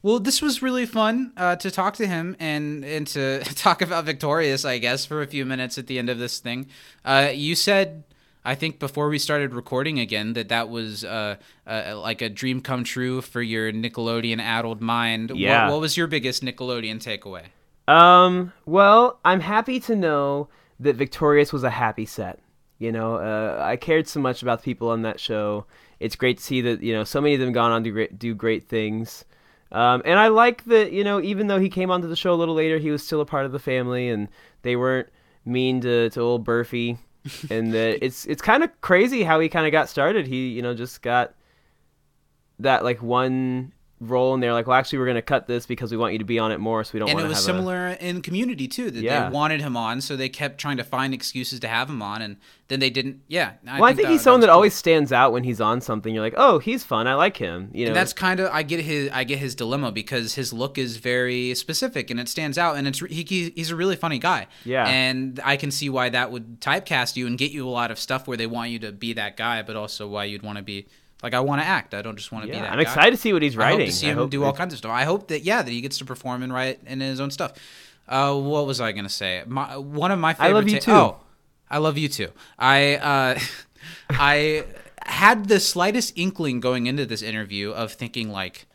Well, this was really fun uh, to talk to him and and to talk about Victorious, I guess, for a few minutes at the end of this thing. Uh, you said, I think before we started recording again, that that was uh, uh, like a dream come true for your Nickelodeon addled mind. What- Yeah. What, was your biggest Nickelodeon takeaway? Um, well, I'm happy to know that Victorious was a happy set. You know, uh, I cared so much about the people on that show. It's great to see that you know so many of them gone on to great, do great things. Um, and I like that you know even though he came onto the show a little later, he was still a part of the family, and they weren't mean to, to old Burfy. and that it's it's kind of crazy how he kind of got started. He you know just got that like one role, and they're like, well, actually, we're gonna cut this because we want you to be on it more, so we don't. and it was have a- similar in Community too. That Yeah. they wanted him on, so they kept trying to find excuses to have him on, and then they didn't. Yeah, well, I think he's someone was that cool. always stands out when he's on something. You're like, oh, he's fun. I like him. You know, And that's kind of I get his I get his dilemma because his look is very specific and it stands out and it's he, he's a really funny guy. Yeah. And I can see why that would typecast you and get you a lot of stuff where they want you to be that guy, but also why you'd want to be like I want to act. I don't just want to be that. I'm guy. excited to see what he's I hope writing. to see I him hope do all kinds of stuff. I hope that yeah that he gets to perform and write in his own stuff. Uh, what was I gonna say? My, one of my favorite. I love you ta- too. Oh, I love you too. I uh, I had the slightest inkling going into this interview of thinking like,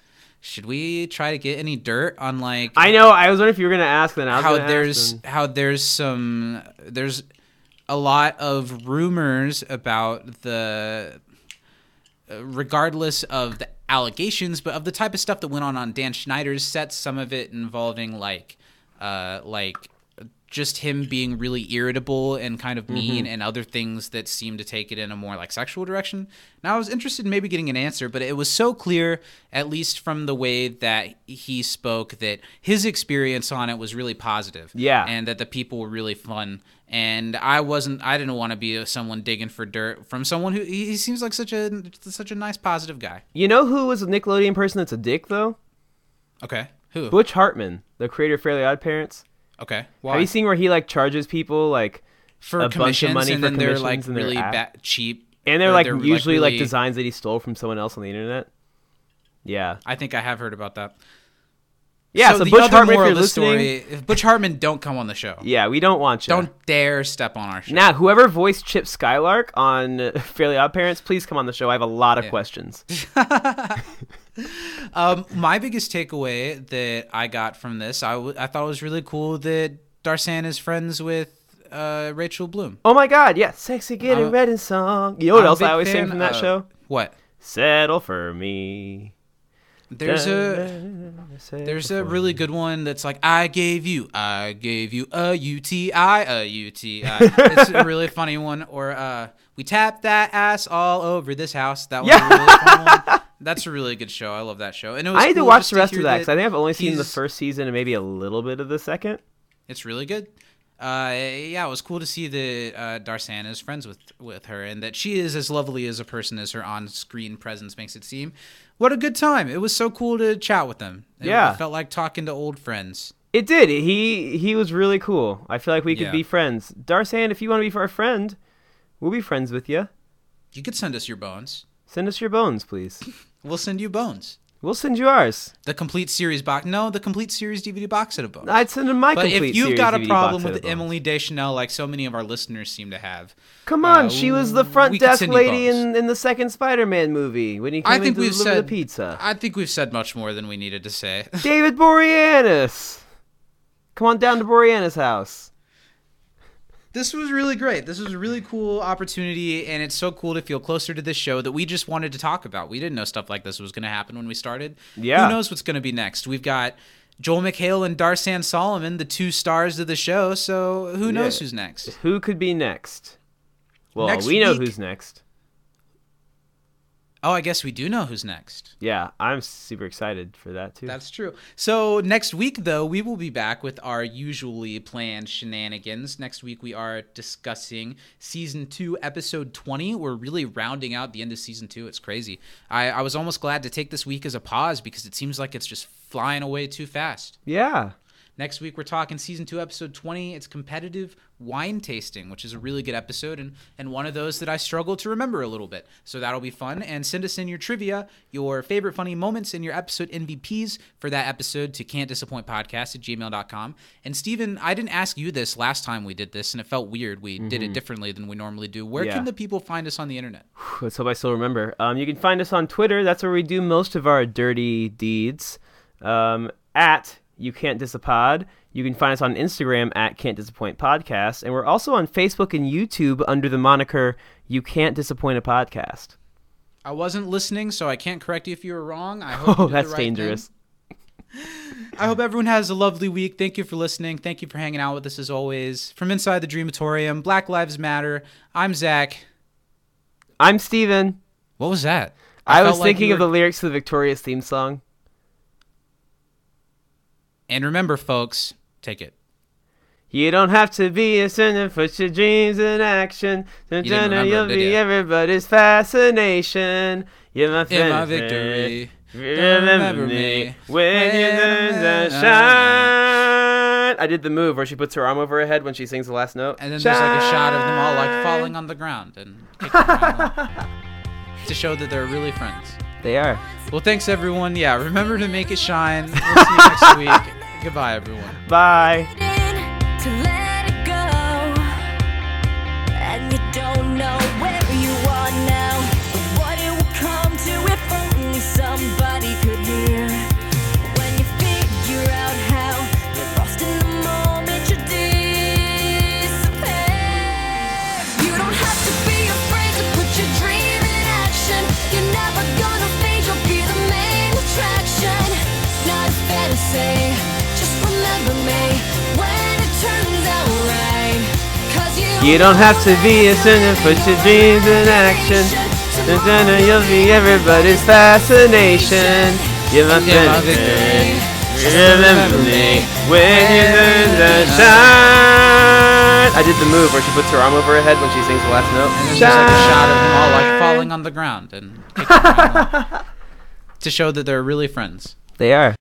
should we try to get any dirt on like I know. I was wondering if you were gonna ask. Then how there's how there's some there's a lot of rumors about the regardless of the allegations but of the type of stuff that went on on Dan Schneider's sets some of it involving like uh like just him being really irritable and kind of mean and other things that seem to take it in a more like sexual direction. Now I was interested in maybe getting an answer, but it was so clear, at least from the way that he spoke, that his experience on it was really positive. Yeah. and that the people were really fun. And I wasn't. I didn't want to be someone digging for dirt from someone who he seems like such a such a nice positive guy. You know who was a Nickelodeon person that's a dick though? Okay, who? Butch Hartman, the creator of Fairly Odd Parents. Okay, why? Have you seen where he like charges people like for a bunch of money and for then they're like and they're really ba- cheap and they're like usually like really- designs that he stole from someone else on the internet? Yeah, I think I have heard about that. Yeah. So, the Butch Hartman, if you're listening, story, if Butch Hartman, don't come on the show. yeah, we don't want you. Don't dare step on our show. Now, whoever voiced Chip Skylark on uh, Fairly Odd Parents, please come on the show. I have a lot of Yeah. questions. Um, my biggest takeaway that I got from this, I, w- I thought it was really cool that Darsan is friends with uh, Rachel Bloom. Oh my God, yeah, sexy getting I'm- red in song. You know what I'm else I always sing from that show? What? Settle for me. There's a there's a really good one that's like I gave you I gave you a UTI a UTI. it's a really funny one. Or uh, we tap that ass all over this house. That was a really fun one. That's a really good show. I love that show. And it was I need to watch the rest of that because I think I've only seen the first season and maybe a little bit of the second. It's really good. Uh, yeah, it was cool to see that uh, Darsan is friends with with her, and that she is as lovely as a person as her on screen presence makes it seem. What a good time! It was so cool to chat with them. It, Yeah. felt like talking to old friends. It did. He he was really cool. I feel like we could Yeah. be friends. Darsan, if you want to be our friend, we'll be friends with you. You could send us your bones. Send us your bones, please. We'll send you bones. We'll send you ours. The complete series box. No, the complete series DVD box set of bones. I'd send him my but complete if you've got a DVD problem with. Emily Deschanel, like so many of our listeners seem to have, come on, uh, she was the front desk lady in, in the second Spider-Man movie when he came I in think to we've said the pizza. I think we've said much more than we needed to say. David Boreanaz. Come on down to Boreanaz's house. This was really great. This was a really cool opportunity, and it's so cool to feel closer to this show that we just wanted to talk about. We didn't know stuff like this was going to happen when we started. Yeah. Who knows what's going to be next? We've got Joel McHale and Darsan Solomon, the two stars of the show. So who knows Yeah. who's next? Who could be next? Well, Next we know week- who's next. Oh, I guess we do know who's next. Yeah, I'm super excited for that too. That's true. So next week, though, we will be back with our usually planned shenanigans. Next week, we are discussing season two, episode 20. We're really rounding out the end of season two. It's crazy. I, I was almost glad to take this week as a pause because it seems like it's just flying away too fast. yeah. Next week, we're talking season two, episode 20. It's competitive wine tasting, which is a really good episode and, and one of those that I struggle to remember a little bit. So that'll be fun. And send us in your trivia, your favorite funny moments, and your episode MVPs for that episode to can't disappoint podcast at gmail.com. And Steven, I didn't ask you this last time we did this, and it felt weird. We did it differently than we normally do. Where Yeah. can the people find us on the internet? Let's hope I still remember. Um, you can find us on Twitter. That's where we do most of our dirty deeds. Um, at you can't disapod. You can find us on Instagram at can't disappoint podcast, and we're also on Facebook and YouTube under the moniker you can't disappoint a podcast. I wasn't listening, so I can't correct you if you were wrong. I hope Oh, that's right dangerous. I hope everyone has a lovely week. Thank you for listening. Thank you for hanging out with us as always. From inside the Dreamatorium, Black Lives Matter. I'm Zach. I'm Steven. What was that? I, was felt like thinking you of the lyrics to the Victorious theme song. And remember, folks, take it. You don't have to be a sinner, put your dreams in action. Then didn't you'll be everybody's fascination. You're my friend. my victory, Remember me when you the shine. I did the move where she puts her arm over her head when she sings the last note. And then there's like a shot of them all like falling on the ground and to show that they're really friends. They are. Well, thanks everyone. Yeah, remember to make it shine. We'll see you next week. Goodbye, everyone. Bye. You don't have to be a sinner, put your dreams in action. Then you'll be everybody's fascination. You're my victory. Remember me when you turn the shine. I did the move where she puts her arm over her head when she sings the last note. And there's like a shot of them all like falling on the ground and kicking around to show that they're really friends. They are.